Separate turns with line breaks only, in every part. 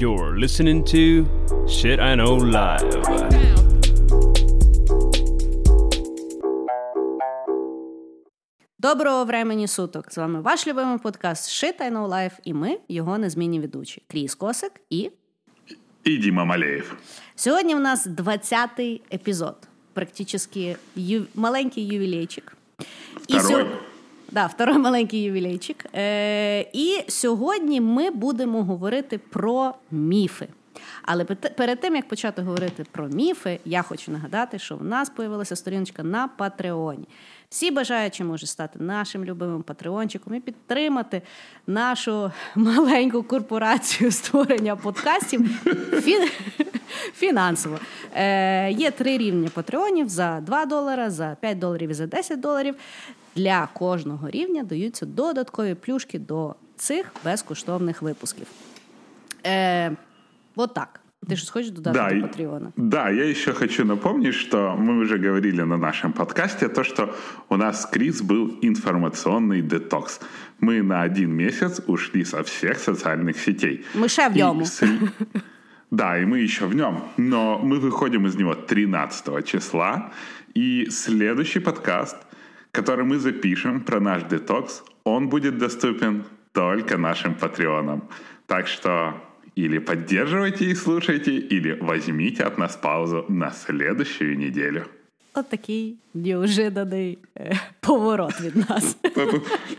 You're listening to Shit I Know Live.
Доброго времені суток! З вами ваш любимий подкаст Shit I Know Life і ми, його незмінні ведучі. Кріс Косик і
И Дима Малеев.
сьогодні в нас 20-й епізод. Практично ю... маленький ювілейчик.
Второй.
Да, второй маленький ювілейчик. Е, і сьогодні ми будемо говорити про міфи. Але перед тим як почати говорити про міфи, я хочу нагадати, що в нас появилася сторіночка на Патреоні. Всі бажаючі можуть стати нашим любимим патреончиком і підтримати нашу маленьку корпорацію створення подкастів фінансово. Е, є три рівні патреонів за 2 долара, за 5 доларів і за 10 доларів. Для кожного рівня даються додаткові плюшки до цих безкоштовних випусків. Е, от так. Ти щось хочеш додати
Да,
до
и-
Патреона?
да, я еще хочу напомнить, что мы уже говорили на нашем подкасте, то, что у нас с Крис был информационный детокс. Мы на один месяц ушли со всех социальных сетей.
Ми ще в
И
ньому.
с- Да, и мы еще в нем. Но мы выходим из него 13 числа. И следующий подкаст, который мы запишем про наш детокс, он будет доступен только нашим патреонам. Так что или поддерживайте и слушайте, или возьмите от нас паузу на следующую неделю.
От такий неожиданий е, поворот від нас.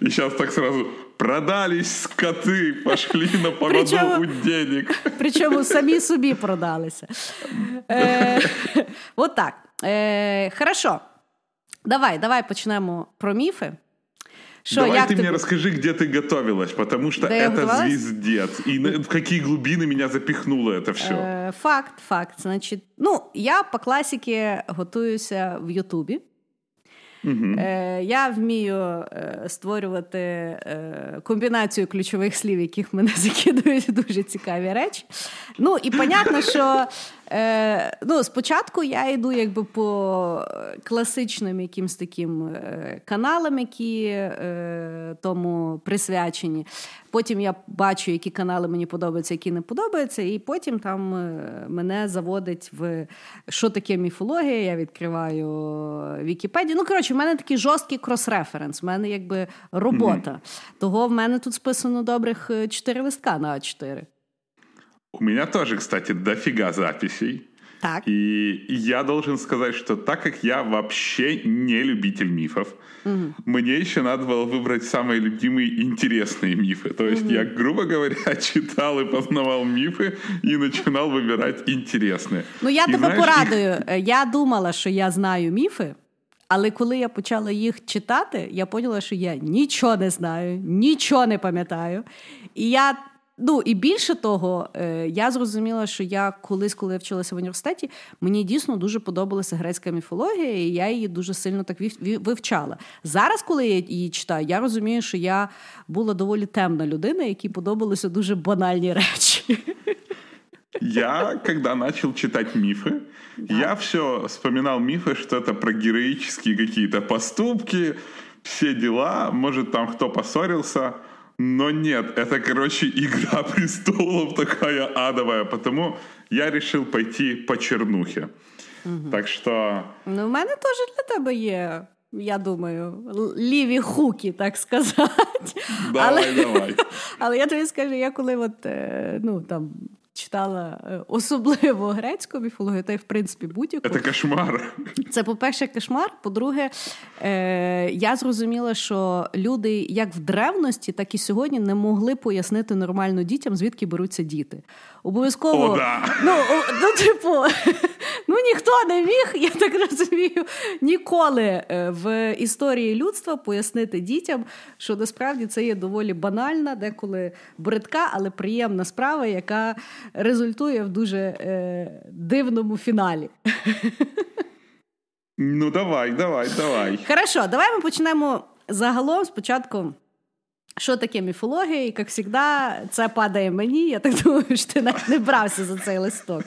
И сейчас так сразу продались скоты, пошли на поводу
Причем-
у денег.
Причому самі собі продалися. Е, от так. Е, хорошо. Давай, давай почнемо про міфи. Що,
Давай
як
ты
ти...
мне расскажи, где ты готовилась, потому что
Да я
это
готовилась?
звездец. И на- в какие глубины меня запихнуло это все.
Е, факт, факт. Значить, ну, я по класіки готуюся в Ютубі. Е, я вмію е, створювати е, комбінацію ключових слів, яких мене закидують в дуже цікаві речі. Ну і понятно, що е, ну, спочатку я йду якби по класичним якимсь таким е, каналам, які е, тому присвячені. Потім я бачу, які канали мені подобаються, які не подобаються, і потім там е, мене заводить в що таке міфологія. Я відкриваю Вікіпедію. Ну, коротше, в мене такий жорсткий крос-референс, в мене якби робота. Того в мене тут списано добрих е, чотири листка на А4.
У меня тоже, кстати, дофига записей.
Так.
И я должен сказать, что так как я вообще не любитель мифов, мне еще надо было выбрать самые любимые и интересные мифы. То есть я, грубо говоря, читал и познавал мифы и начинал выбирать интересные.
Ну, я
И
тебе
знаешь, их-
порадую. Е, Я думала, що я знаю міфи, але коли я почала їх читати, я поняла, що я нічого не знаю, нічого не пам'ятаю. І я. Ну і більше того, е, я зрозуміла, що я колись, коли я вчилася в університеті, мені дійсно дуже подобалася грецька міфологія, і я її дуже сильно так вів- вів- вивчала. Зараз, коли я її читаю, я розумію, що я була доволі темна людина, якій подобалися дуже банальні речі.
Я, когда начал читать мифы, я все вспоминал мифы, что это про героические какие-то поступки, все дела, может там кто поссорился, но нет, это, короче, игра престолов такая адовая, потому я решил пойти по чернухе. Так что
Ну, в мене теж для тебе є, я думаю, ліві хуки, так сказати.
давай,
але,
давай.
але я тобі скажу, я коли от, е, ну, там, читала е, особливо грецьку міфологію, та й в принципі будь-яку.
Це кошмар.
Це, по-перше, кошмар. По-друге, е, я зрозуміла, що люди як в древності, так і сьогодні не могли пояснити нормально дітям, звідки беруться діти. Обов'язково.
О, да.
Ну, ну, типу, ну ніхто не міг, я так розумію, ніколи е, в історії людства пояснити дітям, що насправді це є доволі банальна, деколи бридка, але приємна справа, яка результує в дуже е, дивному фіналі.
Ну давай, давай, давай.
Хорошо, давай ми почнемо загалом спочатку. Що таке міфологія? І як завжди, це падає мені. Я так думаю, що ти навіть не брався за цей листок.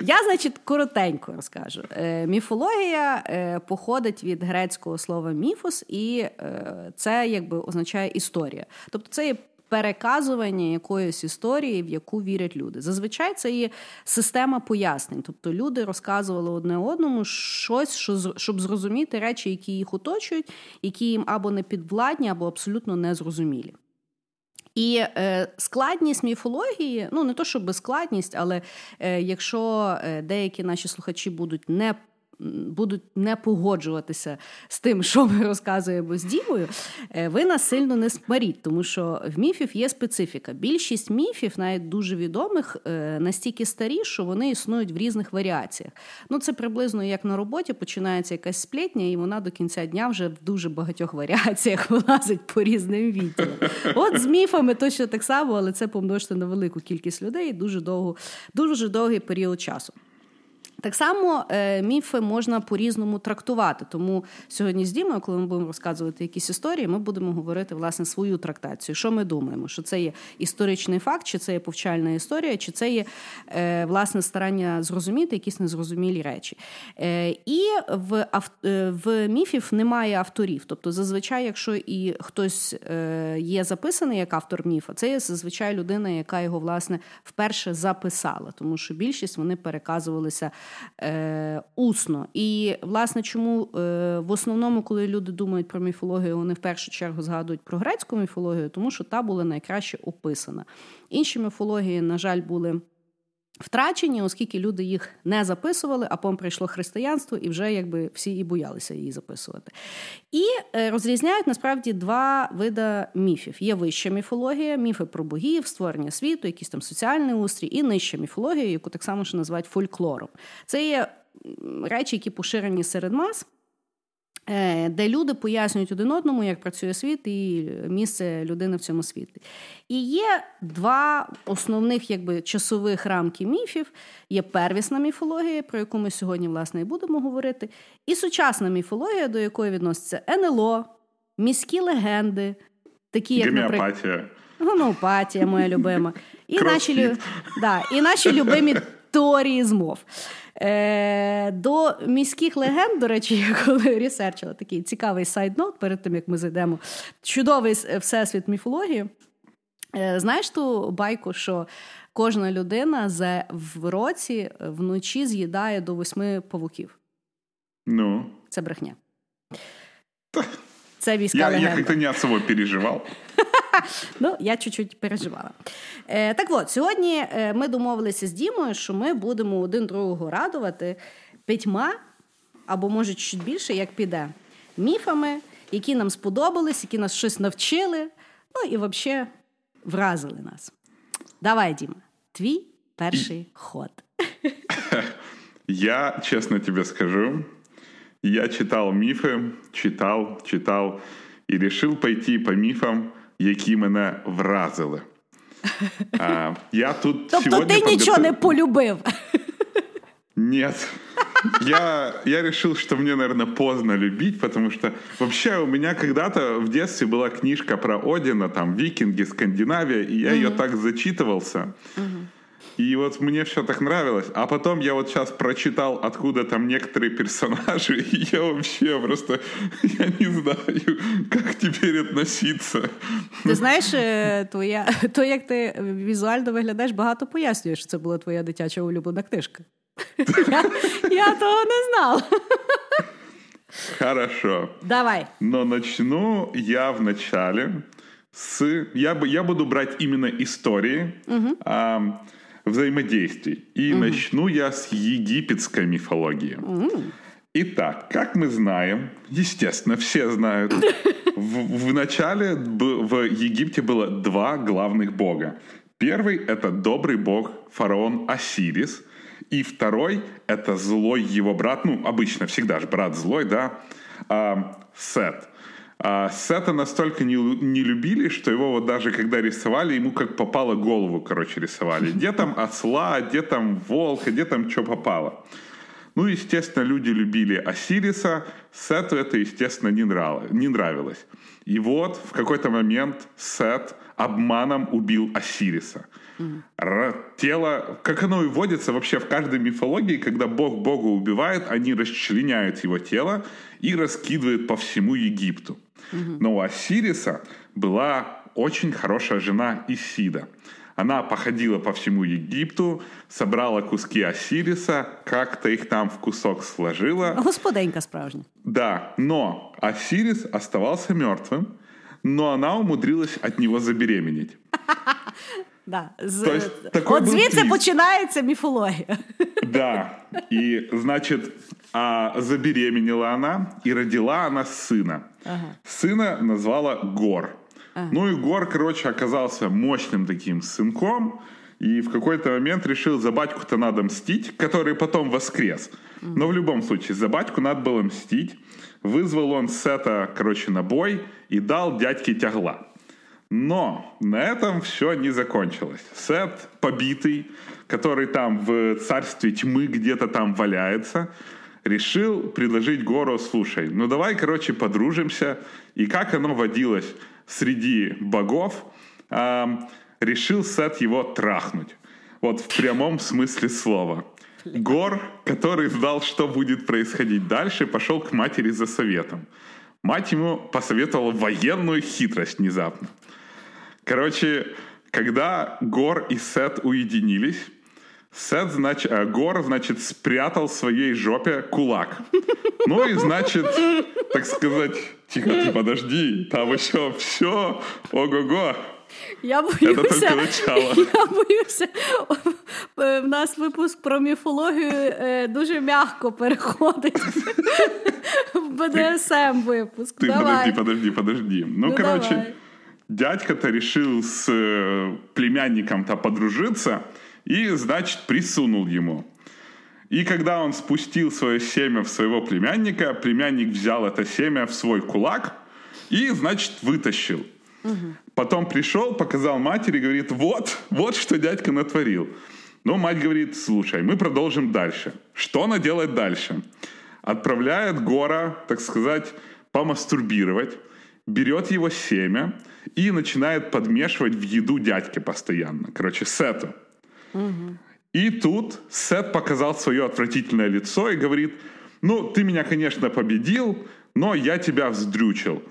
Я, значить, коротенько розкажу. Е, міфологія е, походить від грецького слова міфос, і е, це якби означає історія. Тобто, це є переказування якоїсь історії, в яку вірять люди. Зазвичай це є система пояснень. Тобто люди розказували одне одному щось, щоб зрозуміти речі, які їх оточують, які їм або не підвладні, або абсолютно незрозумілі. І е, складність міфології, ну не то, щоб складність, але е, якщо е, деякі наші слухачі будуть не будуть не погоджуватися з тим, що ми розказуємо з Дімою, е, ви нас сильно не смаріть, тому що в міфів є специфіка. Більшість міфів, навіть дуже відомих, е, настільки старі, що вони існують в різних варіаціях. Ну, це приблизно як на роботі починається якась сплетня, і вона до кінця дня вже в дуже багатьох варіаціях вилазить по різним відділам. От з міфами точно так само, але це помножити на велику кількість людей і дуже довго, дуже довгий період часу. Так само е, міфи можна по-різному трактувати. Тому сьогодні з Дімою, коли ми будемо розказувати якісь історії, ми будемо говорити власне свою трактацію. Що ми думаємо? Що це є історичний факт, чи це є повчальна історія, чи це є е, власне старання зрозуміти якісь незрозумілі речі. Е, і в в міфів немає авторів. Тобто, зазвичай, якщо і хтось є записаний як автор міфа, це є зазвичай людина, яка його власне вперше записала, тому що більшість вони переказувалися е, усно. І, власне, чому е, в основному, коли люди думають про міфологію, вони в першу чергу згадують про грецьку міфологію, тому що та була найкраще описана. Інші міфології, на жаль, були. Втрачені, оскільки люди їх не записували, а потім прийшло християнство, і вже якби всі і боялися її записувати. І е, розрізняють насправді два види міфів: є вища міфологія, міфи про богів, створення світу, якийсь там соціальний устрій, і нижча міфологія, яку так само ще називають фольклором. Це є речі, які поширені серед мас. Е, де люди пояснюють один одному, як працює світ і місце людини в цьому світі. І є два основних якби, часових рамки міфів: є первісна міфологія, про яку ми сьогодні власне і будемо говорити, і сучасна міфологія, до якої відноситься НЛО, міські легенди, такі як
наприклад,
гомеопатія, моя любима, і наші да, і наші любимі теорії змов. Е, До міських легенд, до речі, я коли ресерчила такий цікавий side note перед тим, як ми зайдемо. Чудовий всесвіт міфології. Е, Знаєш ту байку, що кожна людина за в році вночі з'їдає до восьми павуків?
Ну.
Це брехня. Це війська
я,
легенда.
Я як-то не особо переживав.
Ну, я чуть-чуть переживала. Е, Так от, сьогодні е, ми домовилися з Дімою, що ми будемо один другого радувати п'ятьма, або, може, чуть більше, як піде, міфами, які нам сподобались, які нас щось навчили, ну і взагалі вразили нас. Давай, Діма, твій перший ход.
Я, честно тебе скажу, я читал мифы, читал, читал и решил пойти по мифам які мене вразили. А, я тут
Тобто ти нічого не полюбив?
Нет. Я, я решил, что мне, наверное, поздно любить, потому что вообще у меня когда-то в детстве была книжка про Одина, там, викинги, Скандинавия, и я mm-hmm. ее так зачитывался. Mm-hmm. И вот мне все так нравилось. А потом я вот сейчас прочитал, откуда там некоторые персонажи, и я вообще просто, я не знаю, как теперь относиться.
Ти знаєш, твоя, то, як ти візуально виглядаєш, багато пояснює, що це була твоя дитяча улюблена книжка. Я, я того не знала.
Хорошо.
Давай.
Но начну я вначале с... Я, я буду брать именно истории. Угу. А, взаимодействий. И угу. начну я с египетской мифологии. Угу. Итак, как мы знаем, естественно, все знают, в, в начале в Египте было два главных бога. Первый — это добрый бог фараон Осирис, и второй — это злой его брат, ну, обычно всегда же брат злой, да, а, Сет. А Сета настолько не, не любили, что его вот даже когда рисовали, ему как попало голову, короче, рисовали. Где там осла, где там волка, где там что попало. Ну, естественно, люди любили Осириса, Сету это, естественно, не, нрав... не нравилось. И вот в какой-то момент Сет обманом убил Осириса. Mm. Тело, как оно и водится вообще в каждой мифологии, когда бог бога убивает, они расчленяют его тело и раскидывают по всему Египту. Но у Осириса была очень хорошая жена Исида. Она походила по всему Египту, собрала куски Осириса, как-то их там в кусок сложила.
Господенька справжня.
Да, но Осирис оставался мертвым, но она умудрилась от него забеременеть.
Да. З... есть, такой От звідси твист. починається міфологія.
Да. И, значит, а, забеременела она, и родила она сына. Ага. Сына назвала Гор. Ага. Ну и Гор, короче, оказался мощным таким сынком, и в какой-то момент решил, за батьку-то надо мстить, который потом воскрес. Но в любом случае, за батьку надо было мстить. Вызвал он Сета, короче, на бой и дал дядьке тягла. Но на этом все не закончилось. Сет побитый, который там в царстве тьмы где-то там валяется, решил предложить Гору, слушай, ну давай, короче, подружимся. И как оно водилось среди богов, э, решил Сет его трахнуть. Вот в прямом смысле слова. Гор, который знал, что будет происходить дальше, пошел к матери за советом. Мать ему посоветовала военную хитрость внезапно. Короче, когда Гор и Сет уединились, Сет, значит, э, Гор, значит, спрятал в своей жопе кулак. Ну и, значит, так сказать, тихо, ты подожди, там еще все, ого-го.
Я боюся, я боюся. В нас випуск про міфологію е, дуже м'яко переходить в БДСМ випуск.
Ти подожди, подожди, подожди. Ну, ну короче, давай дядька-то решил с э, племянником-то подружиться и, значит, присунул ему. И когда он спустил свое семя в своего племянника, племянник взял это семя в свой кулак и, значит, вытащил. Угу. Потом пришел, показал матери, говорит, вот, вот что дядька натворил. Но мать говорит, слушай, мы продолжим дальше. Что она делает дальше? Отправляет Гора, так сказать, помастурбировать, берет его семя, и начинает подмешивать в еду дядьке постоянно. Короче, Сету. Угу. И тут Сет показал свое отвратительное лицо и говорит, ну, ты меня, конечно, победил, но я тебя вздрючил.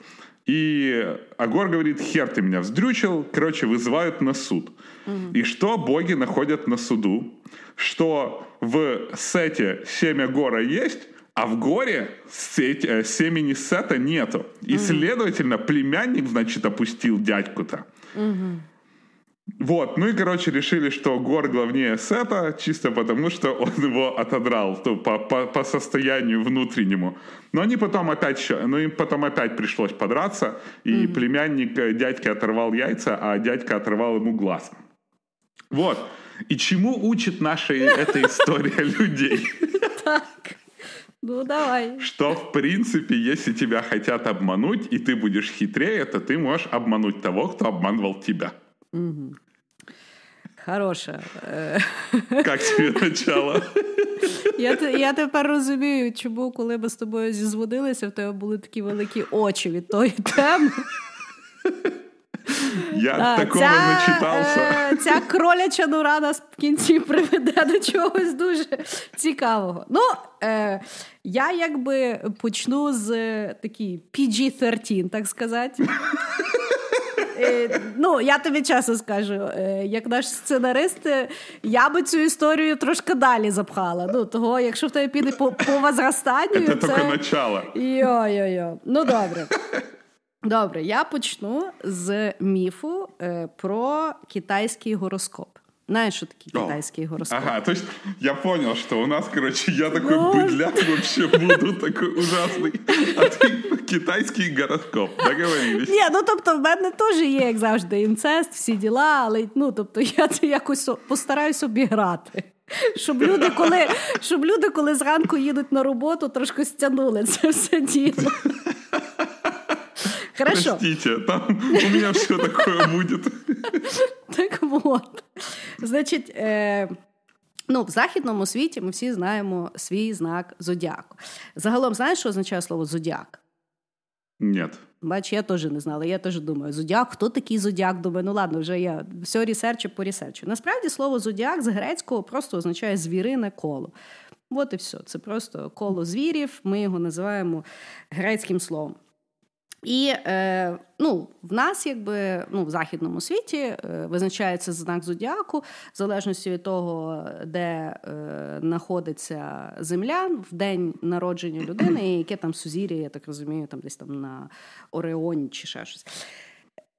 И Агор говорит, хер ты меня вздрючил, короче, вызывают на суд. Угу. И что боги находят на суду? Что в Сете семя Гора есть, а в горе э, семени Сета нету. И, угу. следовательно, племянник, значит, опустил дядьку-то. Угу. Вот, ну и, короче, решили, что Гор главнее Сета, чисто потому, что он его отодрал то, по, по, по состоянию внутреннему. Но они потом опять, ну им потом опять пришлось подраться, и mm племянник э, дядьки оторвал яйца, а дядька оторвал ему глаз. Вот. И чему учит наша эта история людей?
Так. Ну, давай.
Что, в принципе, если тебя хотят обмануть, и ты будешь хитрее, то ты можешь обмануть того, кто обманывал тебя.
Угу. Хороше.
Як тобі начало?
Я я тепер розумію, чому, коли ми з тобою зізводилися, в тебе були такі великі очі від тої теми.
Я а, такого ця, не читався.
Е, ця кроляча нура нас в кінці приведе до чогось дуже цікавого. Ну, е, я якби почну з такій PG-13, так сказати. Е, ну, я тобі чесно скажу, е, як наш сценарист, я би цю історію трошки далі запхала. Ну, того, якщо в тебе піде по по возрастанню,
це, це тільки начало.
Йо-йо-йо. Ну добре. Добре, я почну з міфу е, про китайський гороскоп. Знаешь, что такие китайские гороскопы?
Ага, то есть я понял, что у нас, короче, я такой ну... быдляк вообще буду, такой ужасний, а ти китайський гороскоп. Договорились.
Ні, ну тобто в мене теж є, як завжди, інцест, всі діла, але ну, тобто я це якось постараюсь обіграти. Щоб люди, коли щоб люди, коли зранку їдуть на роботу, трошки стягнули це все діло. Хорошо.
Простите, там у меня все такое будет.
Так вот. Значить, е, ну, в західному світі ми всі знаємо свій знак зодіаку. Загалом, знаєш, що означає слово зодіак?
Ні.
Бач, я теж не знала. Я теж думаю, зодіак, хто такий зодіак? Думаю, ну ладно, вже я все ресерчу по ресерчу. Насправді слово зодіак з грецького просто означає звірине коло. От і все. Це просто коло звірів. Ми його називаємо грецьким словом. І е, ну, в нас, якби ну, в західному світі, е, визначається знак зодіаку, в залежності від того, де е, знаходиться земля в день народження людини, і яке там сузір'я, я так розумію, там десь там на Ореоні чи ще щось.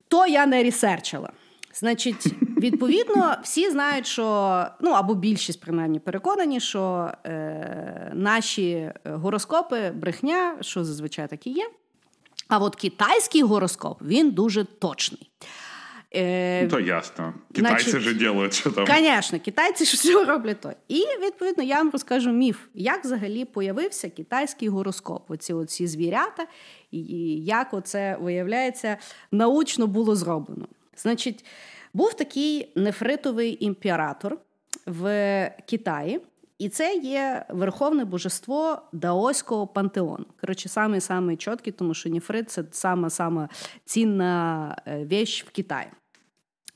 То я не ресерчила. Значить, відповідно, всі знають, що ну або більшість принаймні переконані, що е, наші гороскопи брехня, що зазвичай так і є. А от китайський гороскоп він дуже точний.
Е, ну, То ясно. Китайці Значить, же що там.
Звісно, китайці ж все роблять то. І відповідно я вам розкажу міф, як взагалі появився китайський гороскоп. Оці оці звірята, і як оце виявляється, научно було зроблено. Значить, був такий нефритовий імператор в Китаї. І це є верховне божество даоського пантеону. Коротше, саме саме чіткий, тому що ніфрит це сама сама цінна е, вещь в Китаї.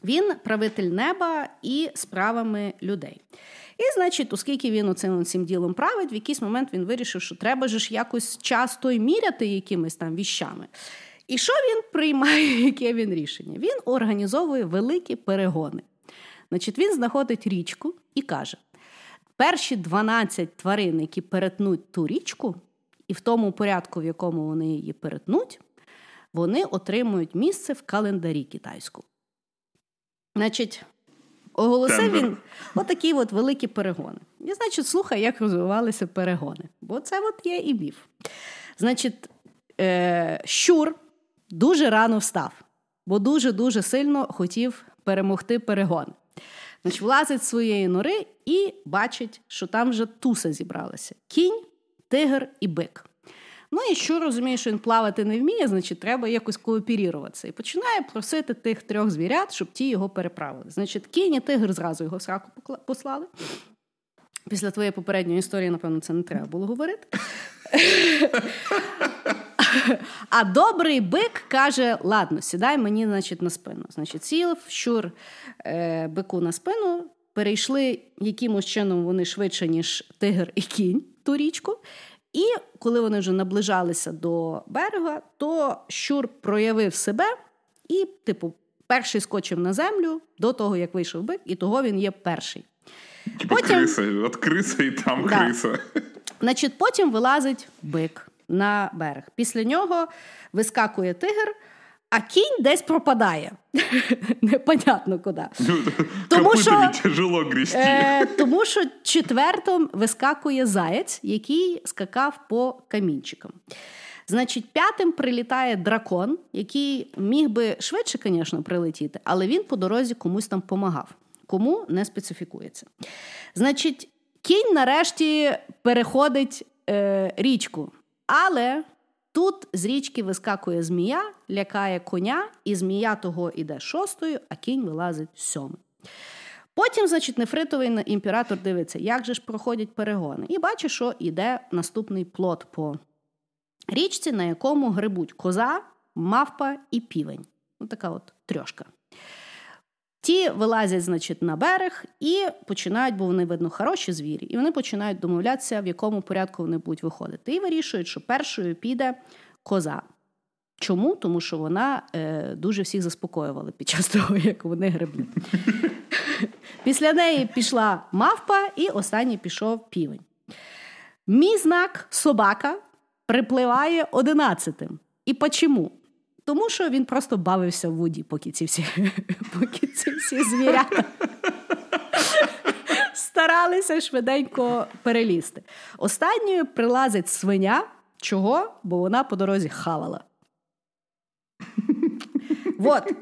Він правитель неба і справами людей. І, значить, оскільки він оцим цим ділом править, в якийсь момент він вирішив, що треба ж якось часто й міряти якимись там віщами. І що він приймає, яке він рішення? Він організовує великі перегони. Значить, Він знаходить річку і каже: перші 12 тварин, які перетнуть ту річку, і в тому порядку, в якому вони її перетнуть, вони отримують місце в календарі китайську. Значить, оголосив він отакі от великі перегони. І, значить, слухай, як розвивалися перегони. Бо це от є і міф. Значить, е, щур дуже рано встав, бо дуже-дуже сильно хотів перемогти перегон. Значить, влазить з своєї нори і бачить, що там вже туса зібралася: кінь, тигр і бик. Ну і що розуміє, що він плавати не вміє, значить, треба якось кооперіруватися. І починає просити тих трьох звірят, щоб ті його переправили. Значить, кінь і тигр зразу його в сраку послали. Після твоєї попередньої історії, напевно, це не треба було говорити. А добрий бик каже: ладно, сідай мені, значить, на спину. Значить, сів, щур е, бику на спину, перейшли якимось чином вони швидше, ніж тигр і кінь ту річку. І коли вони вже наближалися до берега, то щур проявив себе і, типу, перший скочив на землю до того, як вийшов бик, і того він є перший.
Типу потім... криса, от криса і там да. криса.
Значить, Потім вилазить бик на берег. Після нього вискакує тигр. А кінь десь пропадає. Непонятно куди. Ну,
тому що, е,
тому що четвертом вискакує заєць, який скакав по камінчикам. Значить, п'ятим прилітає дракон, який міг би швидше, звісно, прилетіти, але він по дорозі комусь там помагав. Кому не специфікується. Значить, кінь нарешті переходить е, річку. Але тут з річки вискакує змія, лякає коня, і змія того іде шостою, а кінь вилазить сьомою. Потім, значить, нефритовий імператор дивиться, як же ж проходять перегони, і бачить, що йде наступний плод по річці, на якому грибуть коза, мавпа і півень. Ось така от трьошка. Ті вилазять, значить, на берег і починають, бо вони видно хороші звірі, і вони починають домовлятися, в якому порядку вони будуть виходити. І вирішують, що першою піде коза. Чому? Тому що вона е, дуже всіх заспокоювала під час того, як вони гребли. Після неї пішла мавпа, і останній пішов півень. Мій знак собака припливає одинадцятим. І почому? Тому що він просто бавився в воді, поки ці всі поки ці всі звірята старалися швиденько перелізти. Останньою прилазить свиня. Чого? Бо вона по дорозі хавала. Вот.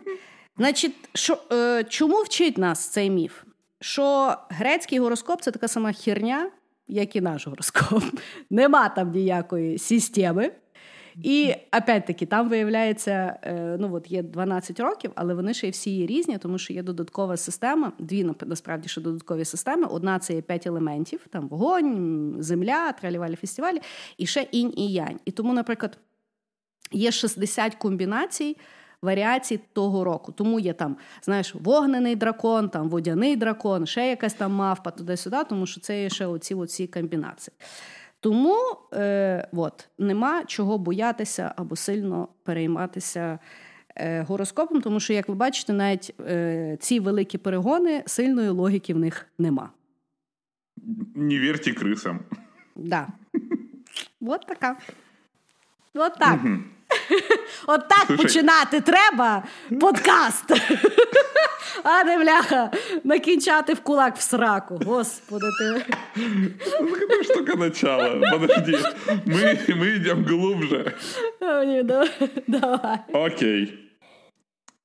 Значить, що, е, чому вчить нас цей міф? Що грецький гороскоп це така сама херня, як і наш гороскоп. Нема там ніякої системи. І опять-таки, там виявляється, е, ну от є 12 років, але вони ще всі є різні, тому що є додаткова система. Дві насправді ще додаткові системи. Одна це є 5 елементів: там вогонь, земля, тралівалі фестивалі, і ще інь і янь. І тому, наприклад, є 60 комбінацій. Варіацій того року. Тому є там, знаєш, вогнений дракон, там водяний дракон, ще якась там мавпа туди-сюди, тому що це є ще оці оці комбінації. Тому е, от, нема чого боятися або сильно перейматися е, гороскопом, тому що, як ви бачите, навіть е, ці великі перегони сильної логіки в них нема.
Не вірте крисам.
Да. От така. От так. Угу. От так Слушай. починати треба подкаст. А не бляха, накінчати в кулак в сраку. Господи ти.
Это ж только начало. Подожди. Мы, мы идем глубже.
Давай.
Окей.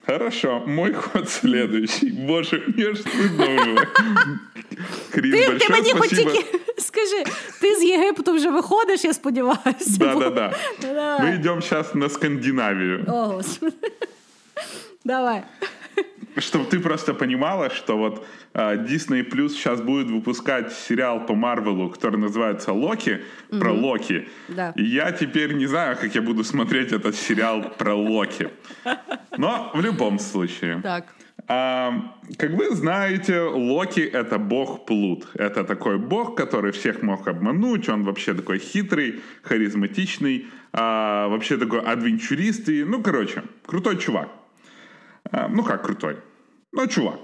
Хорошо, мой ход следующий. Боже, мне ж стыдно уже.
Кріс, ти, ти мені хоч тільки скажи, ти з Єгипту вже виходиш, я сподіваюся.
Да, да, да. Мы идем сейчас на Скандинавию.
О, Господи. Давай.
Чтобы ты просто понимала, что вот э, Disney Plus сейчас будет выпускать сериал по Марвелу, который называется Локи, угу. про Локи.
Да.
И я теперь не знаю, как я буду смотреть этот сериал про Локи. Но в любом случае.
Так.
А, как вы знаете, Локи — это бог Плут. Это такой бог, который всех мог обмануть. Он вообще такой хитрый, харизматичный, а, вообще такой адвенчурист. И, ну, короче, крутой чувак. А, ну как крутой? Ну, чувак.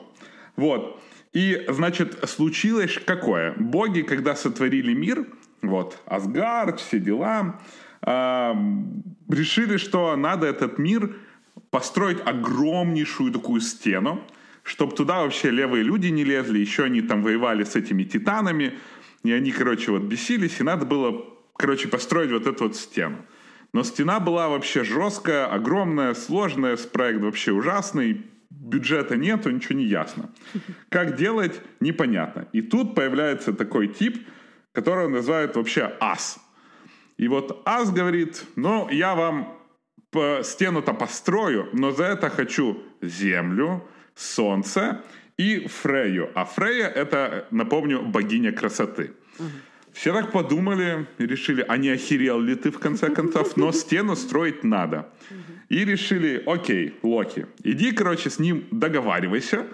Вот. И, значит, случилось какое? Боги, когда сотворили мир, вот, Асгард, все дела, э, решили, что надо этот мир построить огромнейшую такую стену, чтобы туда вообще левые люди не лезли, еще они там воевали с этими титанами, и они, короче, вот бесились, и надо было, короче, построить вот эту вот стену. Но стена была вообще жесткая, огромная, сложная, проект вообще ужасный, бюджета нету, ничего не ясно. Как делать, непонятно. И тут появляется такой тип, которого называют вообще ас. И вот ас говорит, ну, я вам стену-то построю, но за это хочу землю, солнце и Фрею. А Фрея — это, напомню, богиня красоты. Все так подумали и решили, а не охерел ли ты в конце концов, но стену строить надо. И решили, окей, Локи, иди, короче, с ним договаривайся,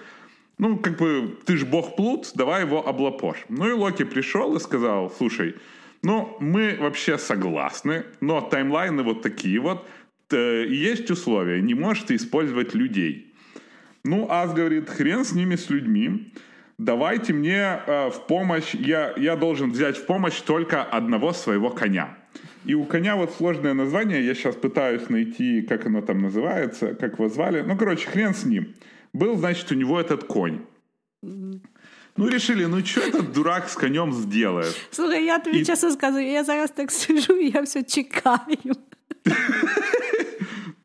ну, как бы, ты ж бог плут, давай его облапошь. Ну и Локи пришел и сказал, слушай, ну, мы вообще согласны, но таймлайны вот такие вот, есть условия, не можешь ты использовать людей. Ну, Ас говорит, хрен с ними, с людьми, давайте мне э, в помощь, я, я должен взять в помощь только одного своего коня. И у коня вот сложное название, я сейчас пытаюсь найти, как оно там называется, как его звали. Ну, короче, хрен с ним. Был, значит, у него этот конь. Ну, решили, ну что этот дурак с конем сделает?
Слухай, я тобі і... чесно скажу, я зараз так сижу, і я все чекаю.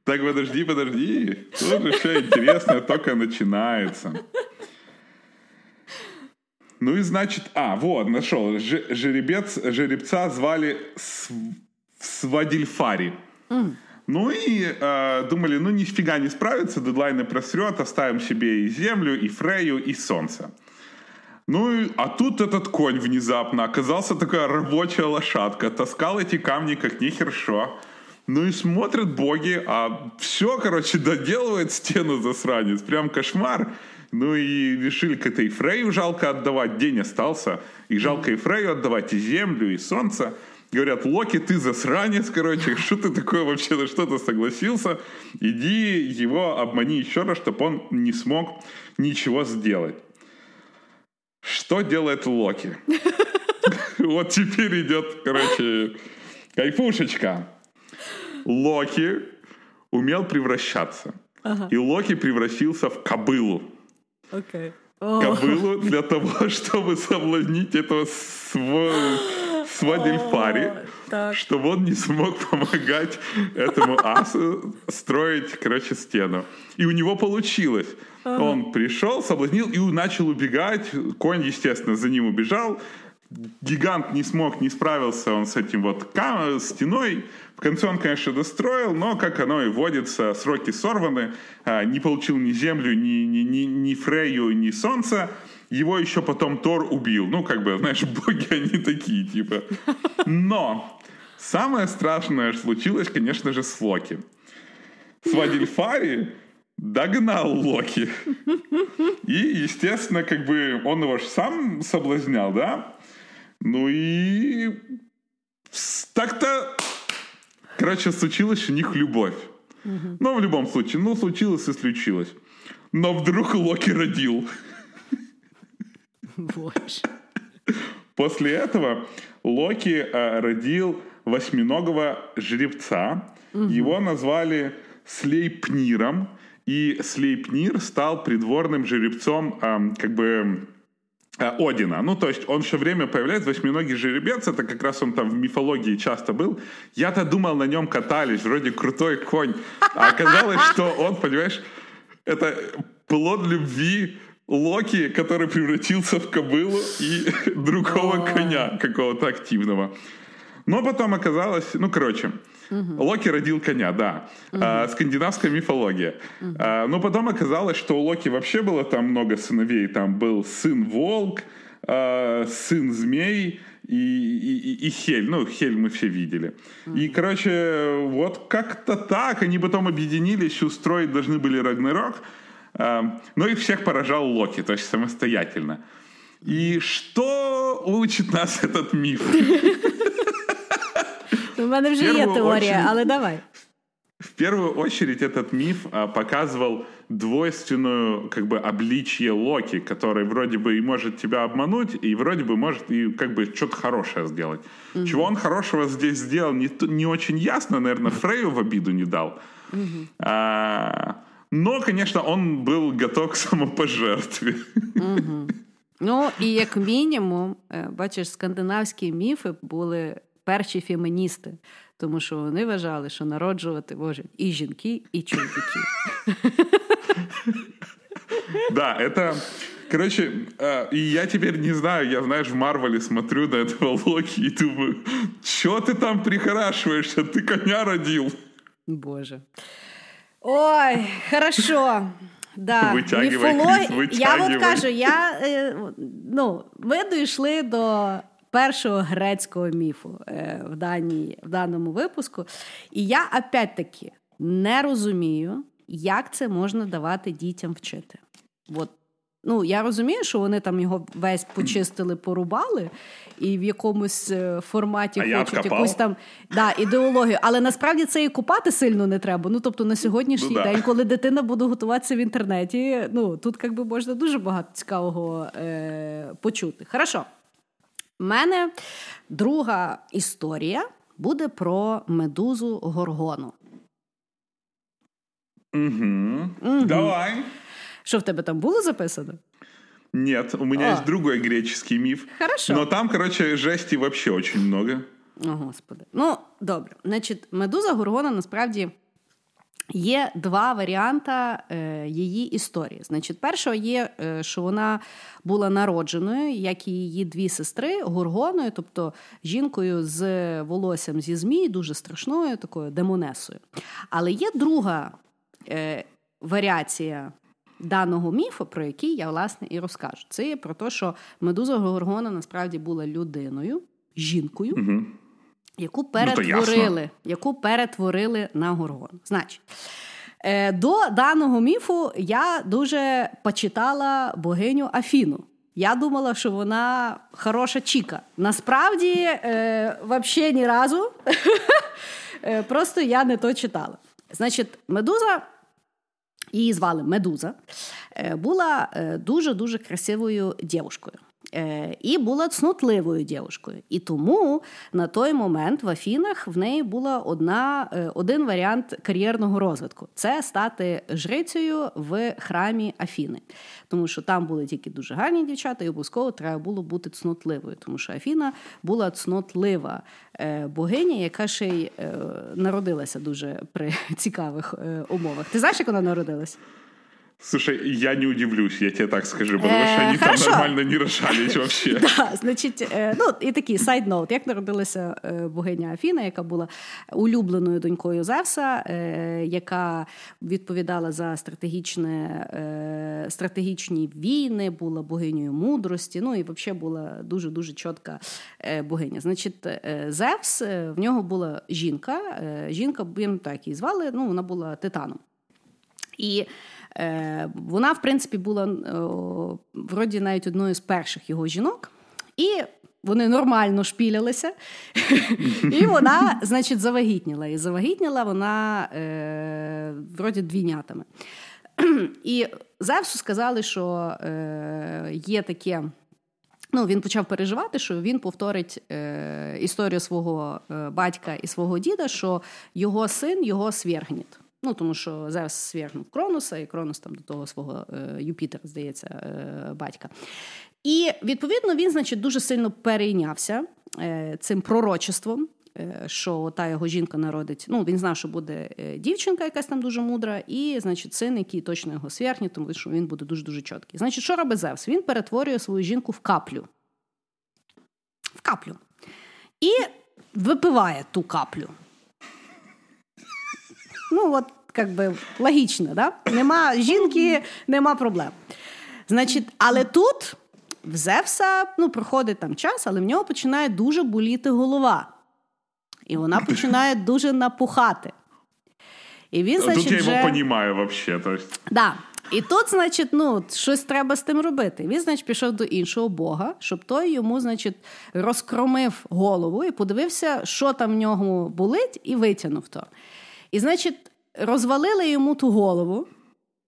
Так, подожди, подожди. Тоже все интересное только начинается. Ну и значит, а, вот, нашел. Жеребец, жеребца звали Свадильфари. Mm. Ну и э, думали, ну нифига не справится, дедлайны просрет, оставим себе и землю, и Фрею, и солнце. Ну, и, а тут этот конь внезапно оказался такая рабочая лошадка, таскал эти камни как нехершо. Ну и смотрят боги, а все, короче, доделывает стену засранец. Прям кошмар. Ну и решили как-то и Фрейю жалко отдавать, день остался. И жалко и Фрейю отдавать, и землю, и солнце. Говорят, Локи, ты засранец, короче, что ты такое вообще на что-то согласился? Иди его обмани еще раз, чтобы он не смог ничего сделать. Что делает Локи? Вот теперь идет, короче, кайфушечка. Локи умел превращаться. И Локи превратился в кобылу.
Okay.
Oh. Кобылу для того, чтобы соблазнить этого св... свадельфари, oh, чтобы он не смог помогать этому асу строить, короче, стену. И у него получилось. Uh-huh. Он пришел, соблазнил и начал убегать. Конь, естественно, за ним убежал. Гигант не смог, не справился он с этим вот кам- стеной. В конце он, конечно, достроил, но, как оно и водится, сроки сорваны, а, не получил ни землю, ни, ни, ни, ни Фрею, ни солнце. Его еще потом Тор убил. Ну, как бы, знаешь, боги они такие, типа. Но самое страшное случилось, конечно же, с Локи. Свадильфари догнал Локи. И, естественно, как бы он его же сам соблазнял, да? Ну и Так-то, короче, случилась у них любовь. Угу. Ну, в любом случае, ну, случилось и случилось. Но вдруг Локи родил.
Боже.
После этого Локи э, родил восьминогого жеребца. Угу. Его назвали Слейпниром. И Слейпнир стал придворным жеребцом, э, как бы Одина. Ну, то есть он все время появляется, восьминогий жеребец, это как раз он там в мифологии часто был. Я-то думал, на нем катались, вроде крутой конь. А оказалось, что он, понимаешь, это плод любви Локи, который превратился в кобылу и другого коня какого-то активного. Но потом оказалось, ну, короче, Угу. Локи родил коня, да. Угу. А, скандинавская мифология. Угу. А, но потом оказалось, что у Локи вообще было там много сыновей. Там был сын волк, а, сын змей и, и, и Хель. Ну, Хель мы все видели. Угу. И, короче, вот как-то так. Они потом объединились, устроить должны были Рагнарёк. А, но их всех поражал Локи, то есть самостоятельно. И что учит нас этот миф?
У мене вже є теорія, але давай.
В первую очередь этот миф а, показывал двойственную как бы обличье Локи, который вроде бы и может тебя обмануть, и вроде бы может и как бы что-то хорошее сделать. Mm-hmm. Чего он хорошего здесь сделал, не, не очень ясно, наверное, Фрейю в обиду не дал. Mm-hmm. А, но, конечно, он был готов к самопожертве.
Mm-hmm. Ну, і як мінімум, бачиш, скандинавські міфи були перші феміністи, тому що вони вважали, що народжувати можуть і жінки, і чоловіки.
Да, это... Короче, э, и я теперь не знаю, я, знаешь, в Марвеле смотрю на этого Локи и думаю, что ты там прихорашиваешься, ты коня родил.
Боже. Ой, хорошо. Да, Міфолог... Я от кажу, я, е, ну, ми дійшли до першого грецького міфу е, в даній, в даному випуску. І я опять-таки не розумію, як це можна давати дітям вчити. От Ну, я розумію, що вони там його весь почистили, порубали, і в якомусь е, форматі
а
хочуть якусь там да, ідеологію. Але насправді це і купати сильно не треба. Ну тобто на сьогоднішній ну, день, коли дитина буде готуватися в інтернеті, ну тут якби можна дуже багато цікавого е, почути. Хорошо. У мене друга історія буде про медузу Горгону.
Угу. Угу. Давай.
Що в тебе там було записано?
Нет, у меня О. есть другой греческий миф.
Хорошо.
Но там, короче, жести вообще очень много.
О, Господи. Ну, добре. Значить, медуза Горгона насправді Є два варіанти е, її історії. Значить, першого є, е, що вона була народженою, як і її дві сестри, горгоною, тобто жінкою з волоссям зі змій, дуже страшною, такою демонесою. Але є друга е, варіація даного міфу, про який я власне і розкажу. Це про те, що медуза Горгона насправді була людиною, жінкою. Угу яку ну, перетворили ну, яку перетворили на горгон. Значить, е, до даного міфу я дуже почитала богиню Афіну. Я думала, що вона хороша Чіка. Насправді, е, взагалі ні разу. Е, просто я не то читала. Значить, медуза, її звали Медуза, е, була дуже дуже красивою дівчиною. Е, і була цнотливою дівчиною. І тому на той момент в Афінах в неї була одна, е, один варіант кар'єрного розвитку це стати жрицею в храмі Афіни. Тому що там були тільки дуже гарні дівчата, і обов'язково треба було бути цнотливою, тому що Афіна була цнотлива е, богиня, яка ще й народилася дуже при цікавих умовах. Ти знаєш, як вона народилась?
Слушай, я не удивлюсь, я тебе так скажу, потому что они там нормально не рожались вообще.
Да, значить, ну і такий сайдноут, як народилася богиня Афіна, яка була улюбленою донькою Зевса, яка відповідала за стратегічне, стратегічні війни, була богинею мудрості, ну і взагалі була дуже-дуже чітка богиня. Значить, Зевс, в нього була жінка, жінка, він так її звали, ну, вона була титаном. І Е, вона, в принципі, була вроді навіть одною з перших його жінок. І Вони нормально шпілялися, і вона, значить, завагітніла. І завагітніла вона е, вроді двійнятами. І Зевсу сказали, що е, є таке. Ну, він почав переживати, що він повторить е, історію свого е, батька і свого діда, що його син його свергніт. Ну, тому що Зевс свергнув Кронуса, і Кронус там до того свого е, Юпітера, здається, е, батька. І відповідно він, значить, дуже сильно перейнявся е, цим пророчеством. Що та його жінка народить. Ну, він знав, що буде дівчинка, якась там дуже мудра, і, значить, син, який точно його свергне, тому що він буде дуже-дуже чіткий. Значить, що робить Зевс? Він перетворює свою жінку в каплю. В каплю. І випиває ту каплю. Ну, от, як би, логічно, да? Нема жінки, нема проблем. Значить, але тут в Зевса ну, проходить там час, але в нього починає дуже боліти голова. І вона починає дуже напухати.
І він, значить, Тут я його вже... То есть...
Да. І тут, значить, ну, щось треба з тим робити. Він, значить, пішов до іншого Бога, щоб той йому, значить, розкромив голову і подивився, що там в нього болить, і витягнув то. І, значить, розвалили йому ту голову,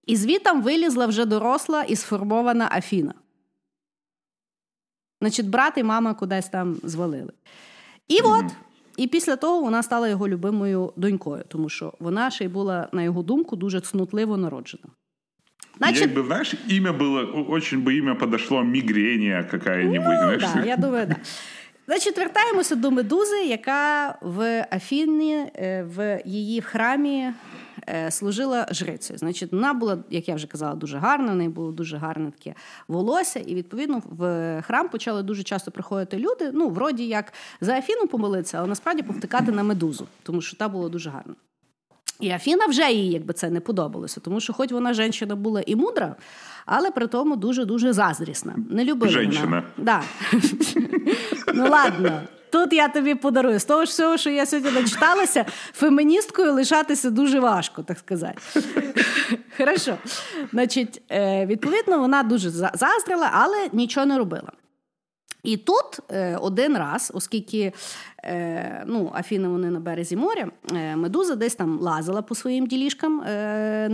і звітам вилізла вже доросла і сформована Афіна. Значить, брат і мама кудись там звалили. І mm-hmm. от. І після того вона стала його любимою донькою, тому що вона ще й була, на його думку, дуже цнутливо народжена.
Значит... Я бы, знаешь, имя было, очень бы имя подошло мигрения какая-нибудь. Ну, знаешь?
Да, я думаю, да. Значить, вертаємося до медузи, яка в Афіні, е, в її храмі Е, служила жрицею. Значить, вона була, як я вже казала, дуже гарна, в неї було дуже гарне таке волосся, і відповідно в храм почали дуже часто приходити люди. Ну, вроді як за Афіну помилитися, але насправді повтикати на медузу, тому що та була дуже гарна. І Афіна вже їй якби це не подобалося, тому що, хоч вона жінка була і мудра, але при тому дуже дуже заздрісна. Не любила
Женщина.
Да. Ну ладно. Тут я тобі подарую. З того всього, що я сьогодні начиталася, феміністкою лишатися дуже важко, так сказати. Хорошо. Значить, е, відповідно, вона дуже заздрила, але нічого не робила. І тут е, один раз, оскільки е, ну, Афіни вони на березі моря, медуза десь там лазила по своїм ділішкам,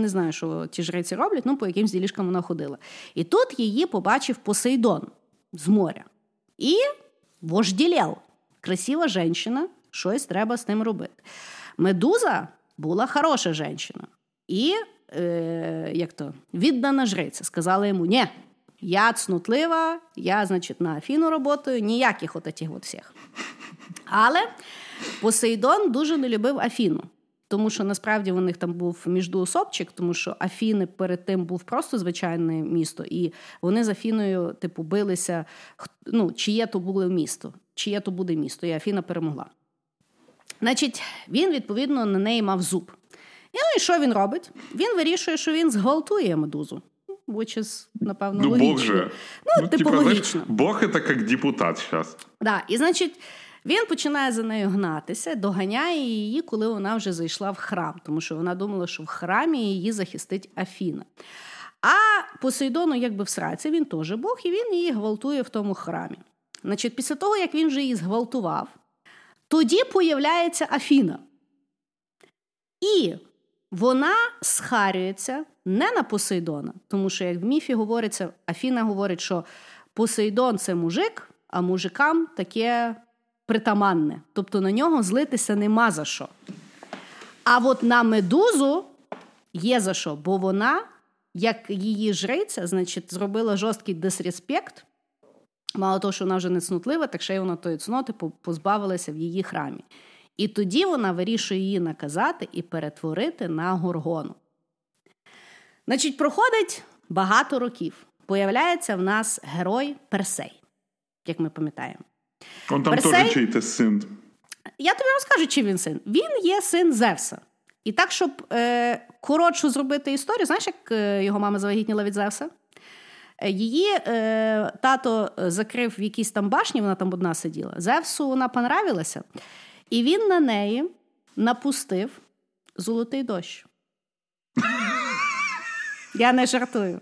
не знаю, що ті жреці роблять, ну по якимсь ділішкам вона ходила. І тут її побачив Посейдон з моря і вожділєв красива жінка, щось треба з ним робити. Медуза була хороша жінка. І е, як то, віддана жриця. Сказала йому: ні, я цнутлива, я, значить, на Афіну роботаю, ніяких от этих от всіх. Але Посейдон дуже не любив Афіну. Тому що насправді у них там був міждуособчик, тому що Афіни перед тим був просто звичайне місто, і вони з Афіною, типу, билися, ну, чиє то було місто чиє то буде місто, і Афіна перемогла. Значить, він, відповідно, на неї мав зуб. І ну і що він робить? Він вирішує, що він зґвалтує медузу. Which is, напевно, ну, логічно. Бог же. Ну, ну типу, логічно.
Бог це як депутат зараз.
Да, І, значить, він починає за нею гнатися, доганяє її, коли вона вже зайшла в храм, тому що вона думала, що в храмі її захистить Афіна. А Посейдону, якби в сраці, він теж Бог, і він її гвалтує в тому храмі. Значить, Після того, як він вже її зґвалтував, тоді появляється Афіна. І вона схарюється не на Посейдона, тому що, як в міфі говориться, Афіна говорить, що Посейдон це мужик, а мужикам таке притаманне. Тобто на нього злитися нема за що. А от на медузу є за що, бо вона, як її жриця, значить, зробила жорсткий дисреспект Мало того, що вона вже не цнутлива, так ще й вона тої цноти позбавилася в її храмі. І тоді вона вирішує її наказати і перетворити на горгону. Значить, проходить багато років. Появляється в нас герой Персей, як ми пам'ятаємо.
Он там Персей... теж чий син.
Я тобі розкажу, чим він син. Він є син Зевса. І так, щоб е, коротшу зробити історію, знаєш, як е, його мама завагітніла від Зевса? Її е, тато закрив в якійсь там башні, вона там одна сиділа. Зевсу вона понравилася, і він на неї напустив золотий дощ. Я не жартую.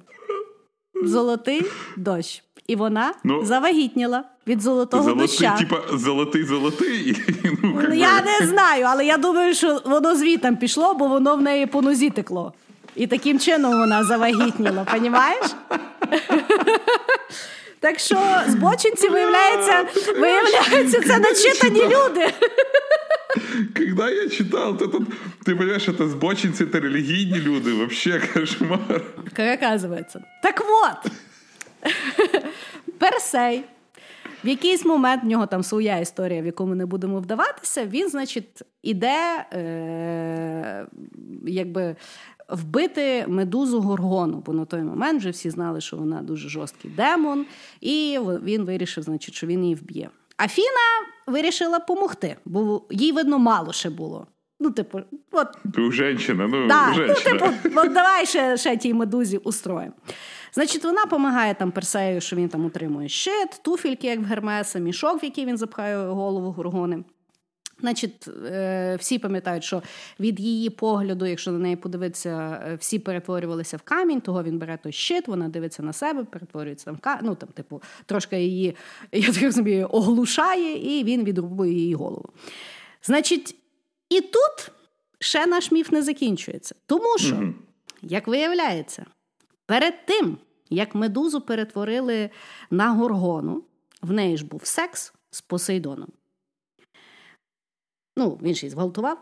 Золотий дощ. І вона ну, завагітніла від золотого
золотий,
доща.
Типа золотий золотий.
Ну, Я не знаю, але я думаю, що воно звітом пішло, бо воно в неї по нозі текло. І таким чином вона завагітніла, понімаєш? Так що збочинці, виявляється, виявляється, це начитані люди.
Когда я читал, то тут, ты понимаешь, это сбочинцы, это религийные люди, вообще кошмар.
Как оказывается. Так вот, Персей. В якийсь момент в нього там своя історія, в яку ми не будемо вдаватися, він, значить, іде е, якби вбити медузу горгону, бо на той момент вже всі знали, що вона дуже жорсткий демон, і він вирішив, значить, що він її вб'є. Афіна вирішила допомогти, бо їй, видно, мало ще було. Ну, типу, от.
Ти женщина, ну,
да,
женщина.
ну, типу, от давай ще ще тій медузі устроїмо. Значить, вона допомагає там Персею, що він там утримує щит, туфельки, як в Гермеса, мішок, в який він запхає голову горгони. Значить, е, всі пам'ятають, що від її погляду, якщо на неї подивитися, е, всі перетворювалися в камінь, того він бере той щит, вона дивиться на себе, перетворюється там в ну там, типу, трошки її, я так розумію, оглушає, і він відрубує її голову. Значить, і тут ще наш міф не закінчується. Тому що, як виявляється, перед тим, як медузу перетворили на горгону, в неї ж був секс з Посейдоном. Ну, він ж її зґвалтував.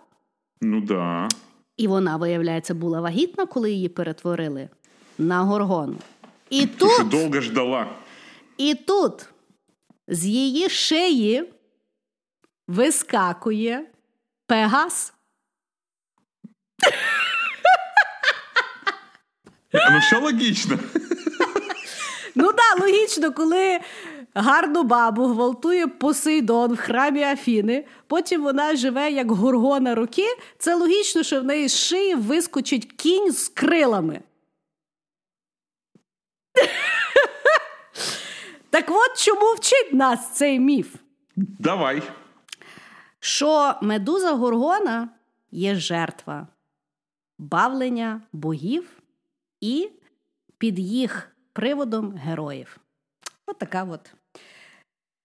Ну да.
І вона, виявляється, була вагітна, коли її перетворили на горгону. І тут
довго ждала.
І тут з її шиї вискакує Пегас.
Ну, все логічно.
Ну так, да, логічно, коли гарну бабу гвалтує Посейдон в храмі Афіни, потім вона живе як горгона руки. Це логічно, що в неї з шиї вискочить кінь з крилами. Так от чому вчить нас цей міф?
Давай.
Що медуза Горгона є жертва бавлення богів і під їх приводом героїв. От така от.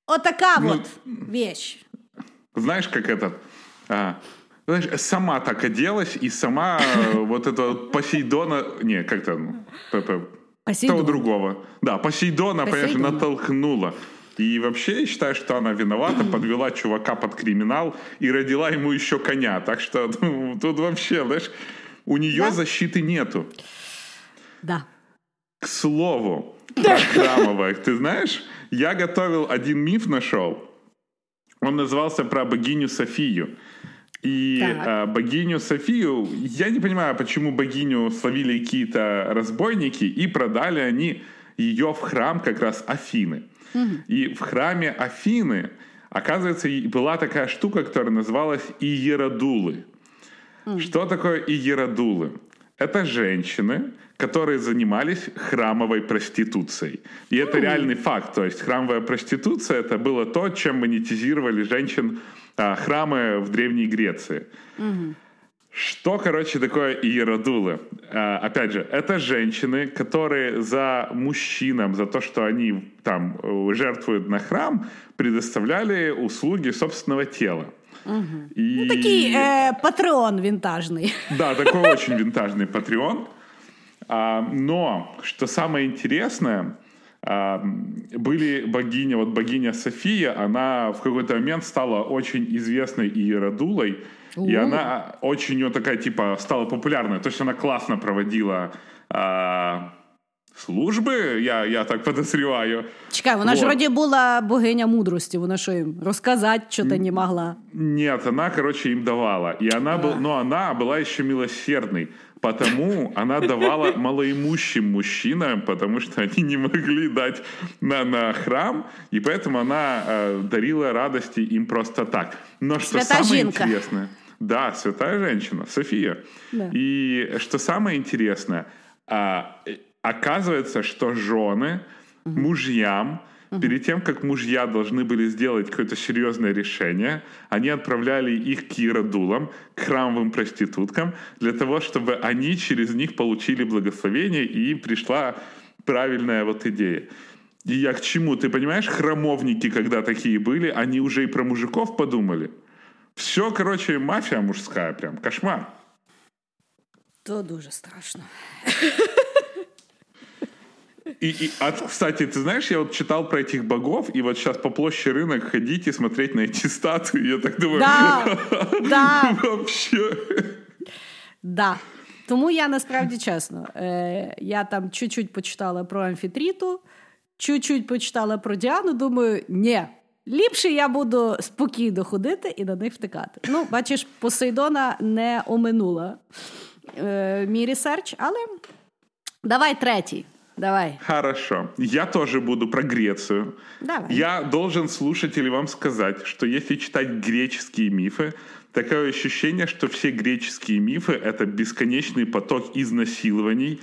Вот такая ну, вот вещь.
Знаешь, как это? А, знаешь, сама так оделась и сама э, вот это Посейдона... Не, как-то... Ну, того другого. Да, Посейдона, понимаешь, натолкнула. И вообще я считаю, что она виновата, подвела чувака под криминал и родила ему еще коня. Так что ну, тут вообще, знаешь, у нее да? защиты нету.
Да.
К слову, про храмовых, ты знаешь, я готовил один миф, нашел. Он назывался про богиню Софию. И э, богиню Софию, я не понимаю, почему богиню словили какие-то разбойники и продали они ее в храм как раз Афины. Угу. И в храме Афины, оказывается, была такая штука, которая называлась Иеродулы. Угу. Что такое Иеродулы? Это женщины, которые занимались храмовой проституцией. И mm. это реальный факт. То есть храмовая проституция это было то, чем монетизировали женщин а, храмы в Древней Греции. Mm-hmm. Что, короче, такое иеродулы? А, опять же, это женщины, которые за мужчинам, за то, что они там э, жертвуют на храм, предоставляли услуги собственного тела.
Угу. И... Ну, такий э, патреон винтажный.
Да, такой очень винтажный патреон. А, но, что самое интересное, а, были богиня, вот богиня София, она в какой-то момент стала очень известной иеродулой, и она очень у нее такая, типа, стала популярной. То есть она классно проводила а, служби, я я так подозріваю.
Чекай, вона вот. ж вроді була богиня мудрості, вона що їм розказати що-то не могла.
Нет, она, короче, им давала. И она, а. был, но она была еще милосердной. Потому она давала малоимущим мужчинам, потому что они не могли дать на, на храм, и поэтому она э, дарила радости им просто так. Но что Святая самое жинка. интересное... Да, святая женщина, София. Да. И что самое интересное, э, оказывается, что жены угу. мужьям Угу. Перед тем, как мужья должны были сделать какое-то серьезное решение, они отправляли их к иеродулам, к храмовым проституткам, для того, чтобы они через них получили благословение и пришла правильная вот идея. И я к чему? Ты понимаешь, храмовники, когда такие были, они уже и про мужиков подумали. Все, короче, мафия мужская прям, кошмар.
То дуже страшно.
И, и, а, кстати, ты знаешь, я вот читал про этих богов, и вот сейчас по площади рынок ходить и смотреть на эти статуи, я так думаю,
Да, да.
вообще.
Да. Тому я насправді чесно, е, я там чуть-чуть почитала про амфітріту, чуть-чуть почитала про Діану, думаю, ні, ліпше я буду спокійно ходити і на них втикати. Ну, бачиш, Посейдона не оминула е, мій ресерч, але давай третій. Давай.
Хорошо. Я тоже буду про Грецию.
Давай.
Я должен слушателям вам сказать, что если читать греческие мифы, такое ощущение, что все греческие мифы — это бесконечный поток изнасилований,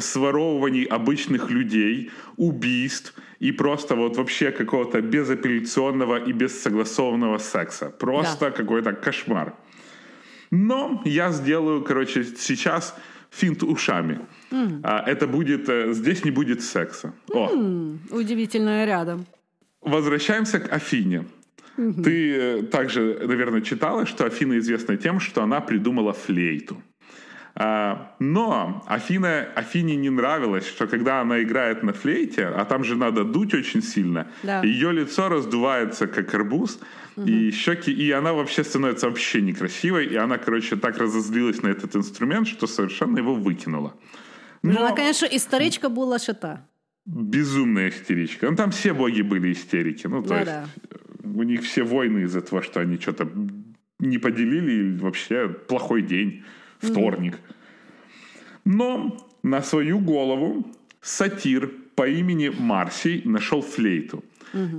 своровываний обычных людей, убийств и просто вот вообще какого-то безапелляционного и бессогласованного секса. Просто
Да.
какой-то кошмар. Но я сделаю, короче, сейчас финт ушами. А, это будет... э, Здесь не будет секса. О,
Удивительно рядом.
Возвращаемся к Афине. Ты э, также, наверное, читала, что Афина известна тем, что она придумала флейту. А, но Афина, Афине не нравилось, что когда она играет на флейте, а там же надо дуть очень сильно,
Да.
ее лицо раздувается как арбуз, и щеки, и она вообще становится вообще некрасивой, и она, короче, так разозлилась на этот инструмент, что совершенно его выкинула.
Ну,
Но
Вона, звісно, історичка була ще та.
безумная истеричка. Ну, там все боги были истерики. Ну, то
Ну
есть,
да.
у них все войны из-за того, что они что-то не поделили, или вообще плохой день, вторник. Но на свою голову сатир по имени Марсий нашел флейту.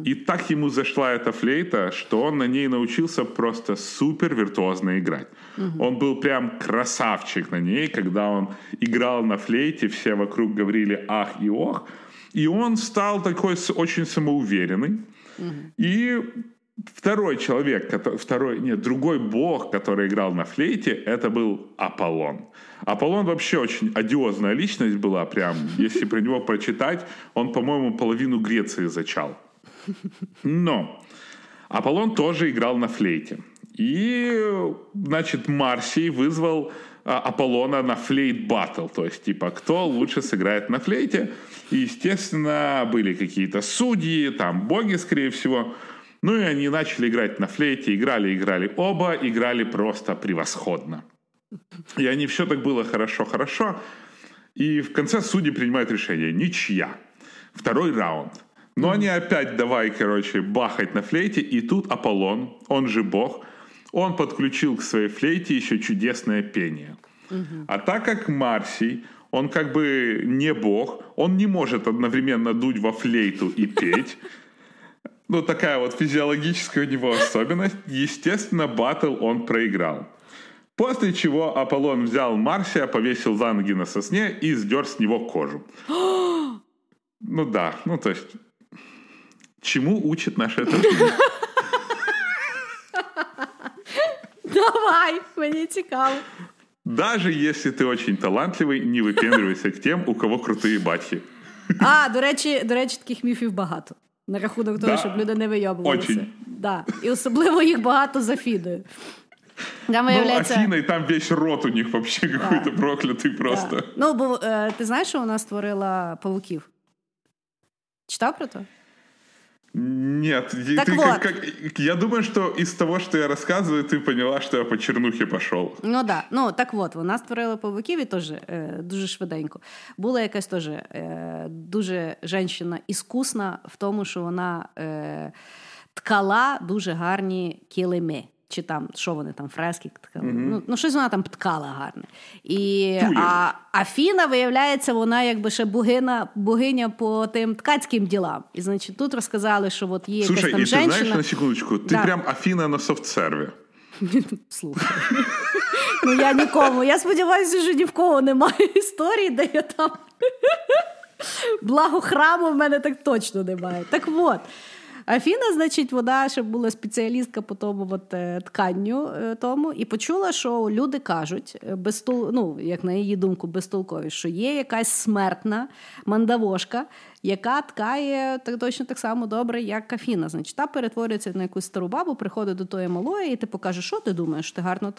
И так ему зашла эта флейта, что он на ней научился просто супер виртуозно играть. Он был прям красавчик на ней, когда он играл на флейте, все вокруг говорили ах и ох. И он стал такой очень самоуверенный. И второй человек, второй, нет, другой бог, который играл на флейте, это был Аполлон. Аполлон вообще очень одиозная личность была, прям, если про него прочитать, он, по-моему, половину Греции зачал. Но Аполлон тоже играл на флейте. И, значит, Марсий вызвал а, Аполлона на флейт баттл, то есть, типа, кто лучше сыграет на флейте. И, естественно, были какие-то судьи, там боги, скорее всего. Ну и они начали играть на флейте, играли, играли оба, играли просто превосходно. И они все так было хорошо-хорошо. И в конце судьи принимают решение. Ничья. Второй раунд. Но они опять давай, короче, бахать на флейте. И тут Аполлон, он же бог, он подключил к своей флейте еще чудесное пение. А так как Марсий, он как бы не бог, он не может одновременно дуть во флейту и петь. Ну, такая вот физиологическая у него особенность. Естественно, батл он проиграл. После чего Аполлон взял Марсия, повесил за ноги на сосне и сдер с него кожу. ну да, ну то есть... Чему учит наша эта жизнь?
Давай, мені цікаво.
Даже если ты очень талантливый, не выпендривайся к тем, у кого крутые батьки.
А, до речі, до речі, таких міфів багато. На рахунок того,
Да.
щоб люди не вийобувалися.
Очень.
Да. І особливо їх багато за Фідою. Там
Ну,
виявляється.
Афина, и там весь рот у них вообще какой-то проклятый просто.
Да. Ну, бо е, ти знаєш, що вона створила павуків? Читав про то?
Нет, и
Так
ты
вот.
как- как- я думаю, что из того, что я рассказываю, ты поняла, что я по чернухе пошел.
Ну да. Ну так от, вона створила павуків і теж е, дуже швиденько. Була якась теж е, дуже жінка іскусна в тому, що вона е, ткала дуже гарні килими. Чи там, що вони там, фрески ткали. Ну, ну, щось вона там ткала гарне. І, а Афіна, виявляється, вона якби ще богиня, богиня по тим ткацьким ділам. І значить, тут розказали, що от є
Слушай,
якась там
ты знаешь,
жінка.
на секундочку, ты
Да.
прям Афина на софт-серве.
Слухай. Ну я нікому. Я сподіваюся, що ні в кого немає історії, де я там. Благо храму в мене так точно немає. Так от. Афіна, значить, вона ще була спеціалістка по тому от, е, тканню е, тому, і почула, що люди кажуть, е, безтол... ну, як на її думку, безтолкові, що є якась смертна мандавошка, яка ткає так точно так само добре, як Афіна. Значить, та перетворюється на якусь стару бабу, приходить до тої малої, і типу каже, що ти думаєш? Ти гарно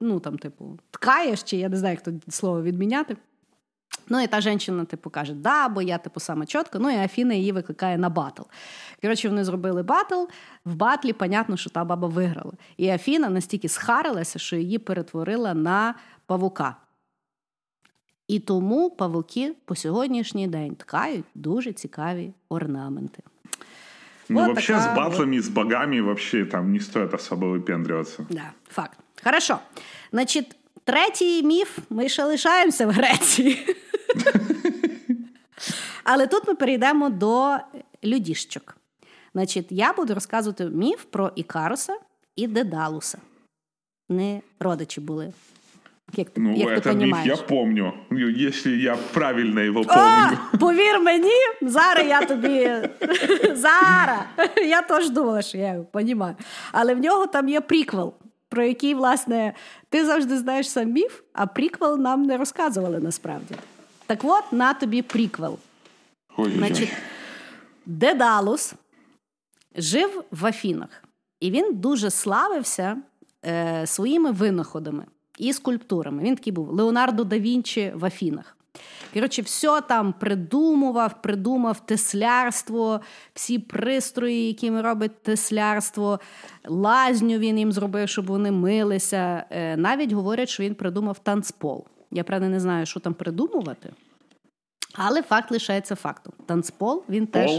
ну, там, типу, ткаєш, чи я не знаю, як то слово відміняти. Ну, і та жінка, типу, каже, да, бо я типу саме чітко. Ну і Афіна її викликає на батл. Коротше, вони зробили батл. В батлі, понятно, що та баба виграла. І Афіна настільки схарилася, що її перетворила на павука. І тому павуки по сьогоднішній день ткають дуже цікаві орнаменти.
Ну, вот вообще с батлами, вот... с богами вообще там не стоит особо выпендриваться.
Да, факт. Хорошо. Значить, третій міф ми ще лишаємося в Греції. Але тут ми перейдемо до людіщок. Значить, я буду розказувати міф про Ікаруса і Дедалуса. Не родичі були. Як ти,
ну,
як
это
ти
миф я помню, если я правильно його помню.
О, повір мені, зараз я тобі. Зараз! Я теж думала, що я його розумію. Але в нього там є приквел, про який, власне, ти завжди знаєш сам міф, а приквел нам не розказували насправді. Так от, на тобі приквел.
Ой-ой-ой. Значить,
Дедалус жив в Афінах, і він дуже славився е, своїми винаходами і скульптурами. Він такий був Леонардо да Вінчі в Афінах. Коротше, все там придумував, придумав теслярство, всі пристрої, якими робить теслярство, лазню він їм зробив, щоб вони милися. Е, навіть говорять, що він придумав танцпол. Я правда не знаю, що там придумувати, але факт лишається фактом. Танцпол він теж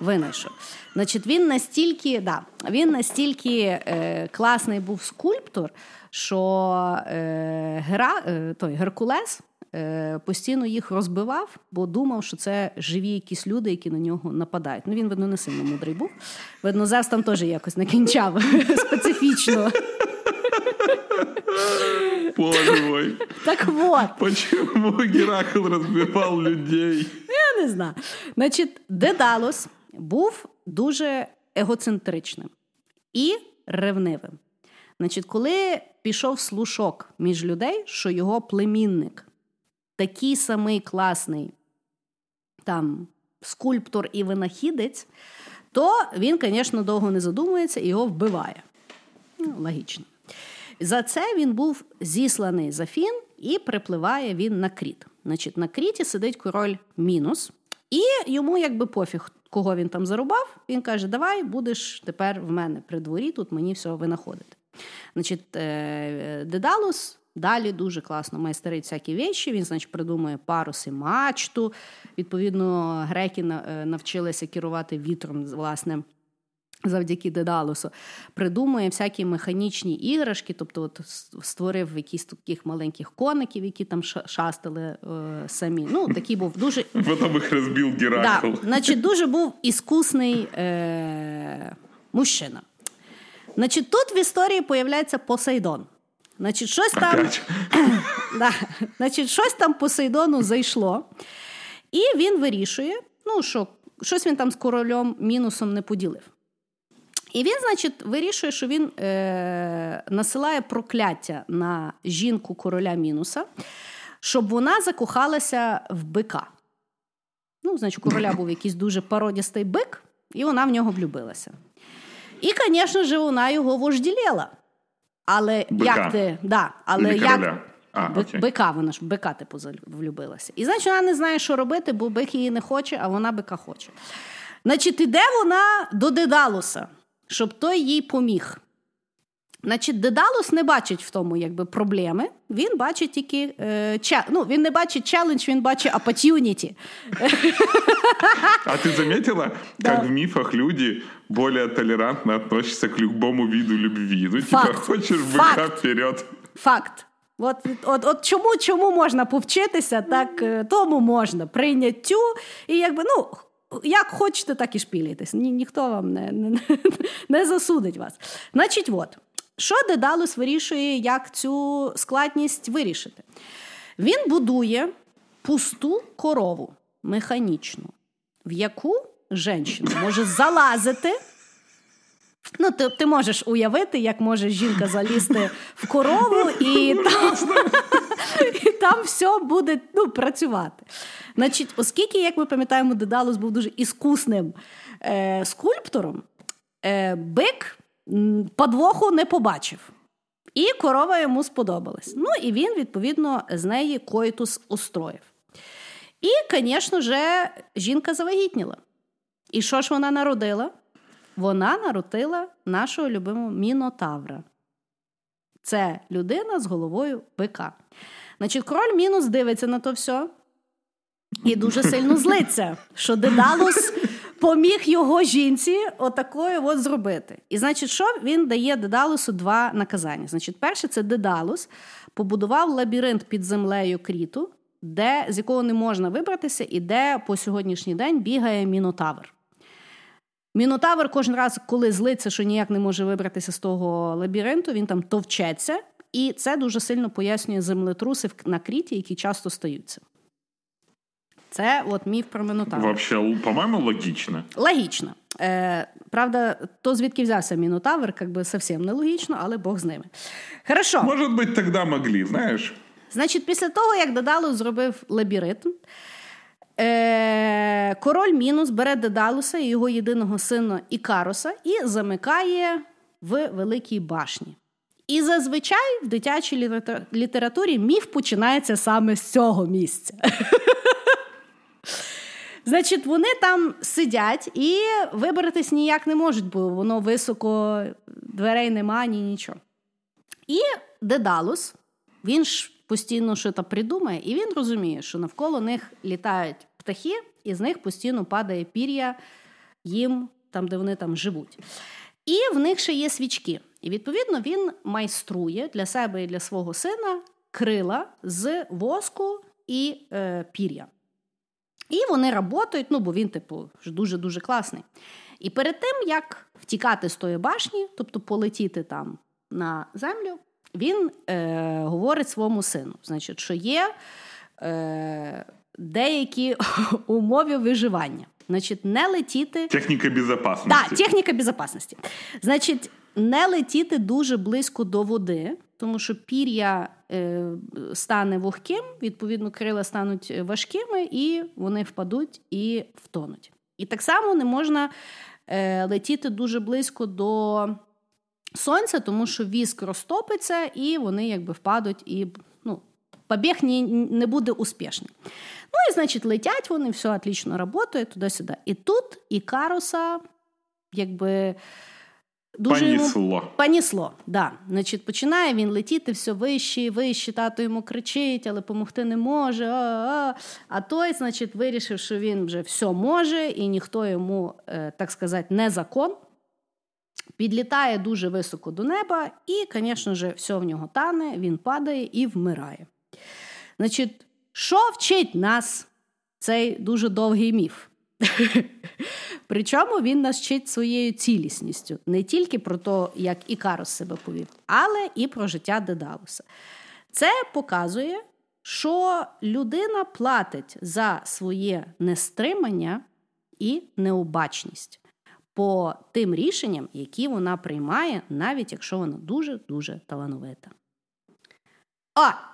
винайшов. Значить, він настільки да, він настільки е, класний був скульптор, що е, Гера, е, той Геркулес постійно їх розбивав, бо думав, що це живі якісь люди, які на нього нападають. Ну він, видно, не сильно мудрий був. Видно, Зевс там теж якось накінчав специфічно.
Боже мой.
Так вот.
Почему Геракл розбивав людей?
Я не знаю. Значить, Дедалос був дуже егоцентричним і ревнивим. Значить, коли пішов слушок між людей, що його племінник такий самий класний там скульптор і винахідець, то він, звісно, довго не задумується і його вбиває. Ну, Логічно. За це він був зісланий за Фін і припливає він на кріт. Значить, На кріті сидить король мінус, і йому якби пофіг, кого він там зарубав. Він каже: Давай будеш тепер в мене при дворі, тут мені все винаходити. Значить, е, Дедалус далі дуже класно майстерить всякі вещі. Він, значить, придумує паруси, мачту. Відповідно, греки е, навчилися керувати вітром, власне. Завдяки Дедалусу придумує всякі механічні іграшки, тобто от створив якісь таких маленьких коників, які там шастали е, самі. Ну, такий був дуже
Потім їх розбив Геракл.
Да, Значить, дуже був іскусний е, мужчина. Значить, тут в історії появляється Посейдон. Значить, щось там да, значить, щось там Посейдону зайшло, і він вирішує, ну, що щось він там з королем мінусом не поділив. І він, значить, вирішує, що він е, насилає прокляття на жінку короля мінуса, щоб вона закохалася в бика. Ну, значить, у короля був якийсь дуже пародістий бик, і вона в нього влюбилася. І, звісно ж, вона його вожділєла. Але
бика.
як ти. Да, але як... А, окей. Бика, вона ж бика, типу, влюбилася. І значить, вона не знає, що робити, бо бик її не хоче, а вона бика хоче. Значить, іде вона до Дедалуса, щоб той їй поміг. Значить, Дедалус не бачить в тому якби, проблеми. Він бачить тільки е, ча... ну, він не бачить челендж, він бачить opportunity.
А ти замітила, да. как в мифах люди более толерантно относятся к любому виду любви? Ну, типа, хочеш бика вперед.
Факт. От, от, от чому чому можна повчитися, так е, тому можна прийняттю. І якби, ну, як хочете, так і шпілітесь. Ні, Ніхто вам не, не, не засудить вас. Значить, от. Що Дедалус вирішує, як цю складність вирішити? Він будує пусту корову механічну, в яку жінку може залазити. Ну, ти ти можеш уявити, як може жінка залізти в корову, і там і там все буде ну, працювати. Значить, Оскільки, як ми пам'ятаємо, Дедалус був дуже іскусним е, скульптором, е, бик подвоху не побачив. І корова йому сподобалась. Ну і він, відповідно, з неї коїтус устроїв. І, звісно ж, жінка завагітніла. І що ж вона народила? Вона народила нашого любимого мінотавра. Це людина з головою бика. Значить, король мінус дивиться на то все і дуже сильно злиться, що Дедалус поміг його жінці отакою от зробити. І значить, що він дає Дедалусу два наказання. Значить, перше, це Дедалус побудував лабіринт під землею кріту, де, з якого не можна вибратися, і де по сьогоднішній день бігає мінотавр. Мінотавр кожен раз, коли злиться, що ніяк не може вибратися з того лабіринту, він там товчеться, і це дуже сильно пояснює землетруси на кріті, які часто стаються. Це от міф про Мінотавра.
Вообще, по-моєму, логічно.
Логічно. Е, Правда, то звідки взявся Мінотавр, як би зовсім нелогічно, але Бог з ними. Хорошо.
Може бути, тоді могли, знаєш.
Значить, після того, як Дедалус зробив лабіринт, е, король Мінус бере Дедалуса і його єдиного сина Ікаруса і замикає в Великій башні. І зазвичай в дитячій літературі міф починається саме з цього місця. Значить, вони там сидять і вибратись ніяк не можуть, бо воно високо, дверей нема, ні нічого. І Дедалус, він ж постійно щось придумає, і він розуміє, що навколо них літають птахи, і з них постійно падає пір'я їм там, де вони там живуть. І в них ще є свічки. І відповідно він майструє для себе і для свого сина крила з воску і е, пір'я. І вони працюють, ну бо він, типу, дуже-дуже класний. І перед тим, як втікати з тої башні, тобто полетіти там на землю, він е, говорить своєму сину, значить, що є е, деякі умови виживання. Значить, не летіти.
Техніка безпечності.
Так, техніка безпечності. Значить, не летіти дуже близько до води, тому що пір'я е, стане вогким, відповідно, крила стануть важкими, і вони впадуть і втонуть. І так само не можна е, летіти дуже близько до сонця, тому що віск розтопиться, і вони якби впадуть, і ну, не, не буде успішний. Ну і значить, летять вони, все отлично працює туди-сюди. І тут і Каруса, якби.
Дуже Понісло.
Йому... Понісло, да. Значить, починає він летіти все вище і вище, тато йому кричить, але допомогти не може. А, а той, значить, вирішив, що він вже все може, і ніхто йому, е, так сказати, не закон. Підлітає дуже високо до неба, і, звісно ж, все в нього тане, він падає і вмирає. Значить, що вчить нас цей дуже довгий міф? Причому він нас вчить своєю цілісністю не тільки про те, як Ікарос себе повів, але і про життя Дедалуса. Це показує, що людина платить за своє нестримання і необачність по тим рішенням, які вона приймає, навіть якщо вона дуже-дуже талановита. А!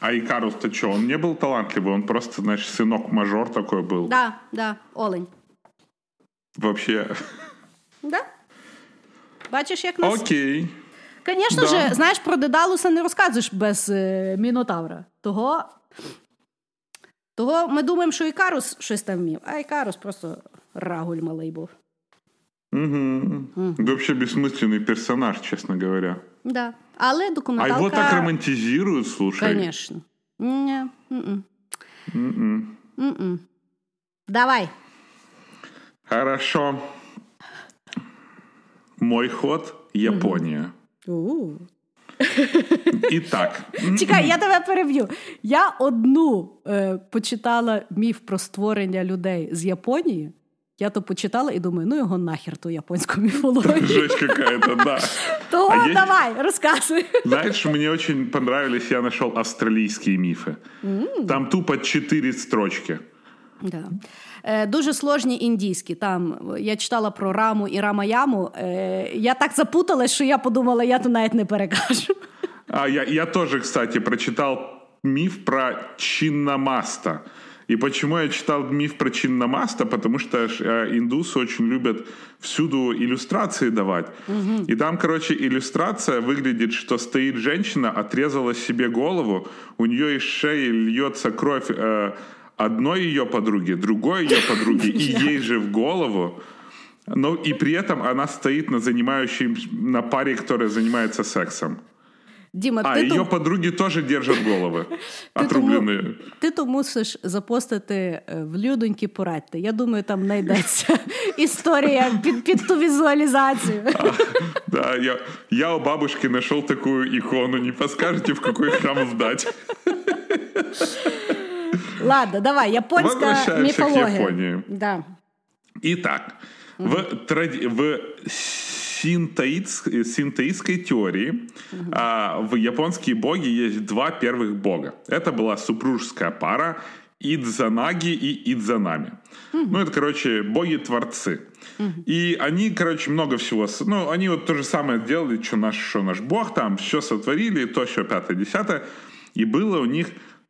А Икарус-то что, он не был талантливый, он просто, значит, сынок-мажор такой был.
Да, да, олень.
Вообще.
Да. Бачиш, як нас...
Окей.
Звісно да. ж, знаєш, про Дедалуса не розказуєш без е, Мінотавра. Того того ми думаємо, що Ікарус щось там вмів, а Ікарус просто рагуль малий був.
Угу. Угу. Вообще бессмысленный персонаж, честно говоря.
Да. Але документалка...
А его так романтизируют, слушай.
Конечно. Не. Давай.
Хорошо. Мой ход Японія. І так.
Чекай, я тебе переб'ю. Я одну е, почитала міф про створення людей з Японії. Я то почитала і думаю, ну його нахер ту японську міфологію.
Жесть какая-то, да.
То а давай, я... рассказывай.
Знаешь, мне очень понравились, я нашел австралийские мифы. Mm. Там тупо четыре строчки.
Да. Е, Дуже сложні індійські. Там я читала про раму і рамаяму. Е, Я так запуталась, що я подумала, я то навіть не перекажу.
А я, я тоже, кстати, прочитал миф про Чиннамаста. И почему я читал миф про Чиннамаста? Потому что э, индусы очень любят всюду иллюстрации давать. Угу. И там, короче, иллюстрация выглядит, что стоит женщина, отрезала себе голову, у нее из шеи льется кровь э, одной ее подруги, другой ее подруги, и ей же в голову. Но и при этом она стоит на занимающей, на паре, которая занимается сексом.
Діма,
а,
ти
її
то...
подруги теж держать голови отрубленные.
Тому, ти то мусиш запостити е, в людоньки порадьте. Я думаю, там знайдеться історія під, під ту візуалізацію.
А, да, я, я у бабушки знайшов таку ікону. Не подскажете, в який храм здати?
Ладно, давай, японська міфологія.
к Японії.
Да.
Итак, угу. в, тради... в синтоистской теории угу. а, в японские боги есть два первых бога. Это была супружеская пара Идзанаги и Идзанами. Угу. Ну, это, короче, боги-творцы. Угу. И они, короче, много всего... Ну, они вот то же самое делали, что наш, что наш бог, там все сотворили, то, все пятое-десятое. И было у них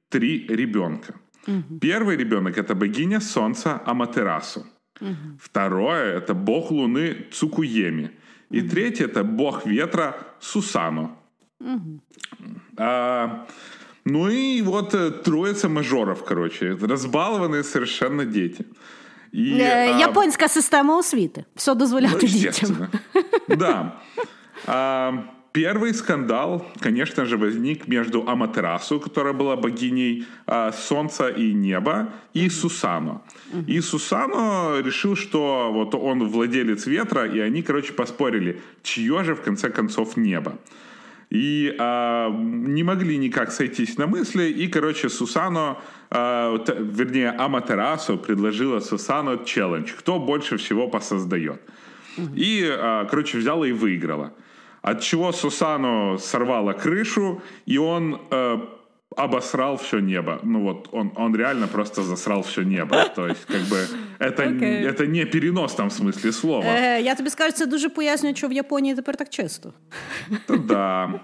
три ребенка. Угу. Первый ребенок — это богиня солнца Аматерасу. Угу. Второе — это бог луны Цукуеми. И угу. третье — это бог ветра Сусану. Угу. А, ну и вот э, троица мажоров, короче. Разбалованные совершенно дети.
И, а, Японська система освіти. Все дозволяти ну, дітям.
Да. А, Первый скандал, конечно же, возник между Аматерасу, которая была богиней э, солнца и неба, и Сусано. И Сусано решил, что вот он владелец ветра, и они, короче, поспорили, чье же в конце концов небо. И э, не могли никак сойтись на мысли, и, короче, Сусано, э, т, вернее, Аматерасу предложила Сусано челлендж, кто больше всего посоздает. И, э, короче, взяла и выиграла От чего Сусану сорвало крышу, и он э, обосрал все небо. Ну вот, он, он реально просто засрал все небо. То есть, как бы, это, okay. это не перенос там в смысле слова.
Е, я тобі скажу, це дуже пояснює, що в Японії тепер так часто.
Да.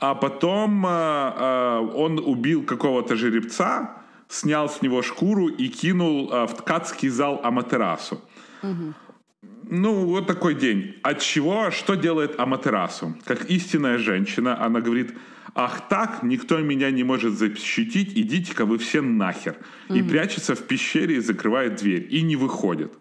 А потом э, э, он убил какого-то жеребца, снял с него шкуру и кинул э, в ткацкий зал Аматерасу. Угу. Ну, вот такой день. От чего, что делает Аматерасу? Как истинная женщина, она говорит, ах так, никто меня не может защитить, идите-ка вы все нахер. Mm-hmm. И прячется в пещере и закрывает дверь, и не выходит.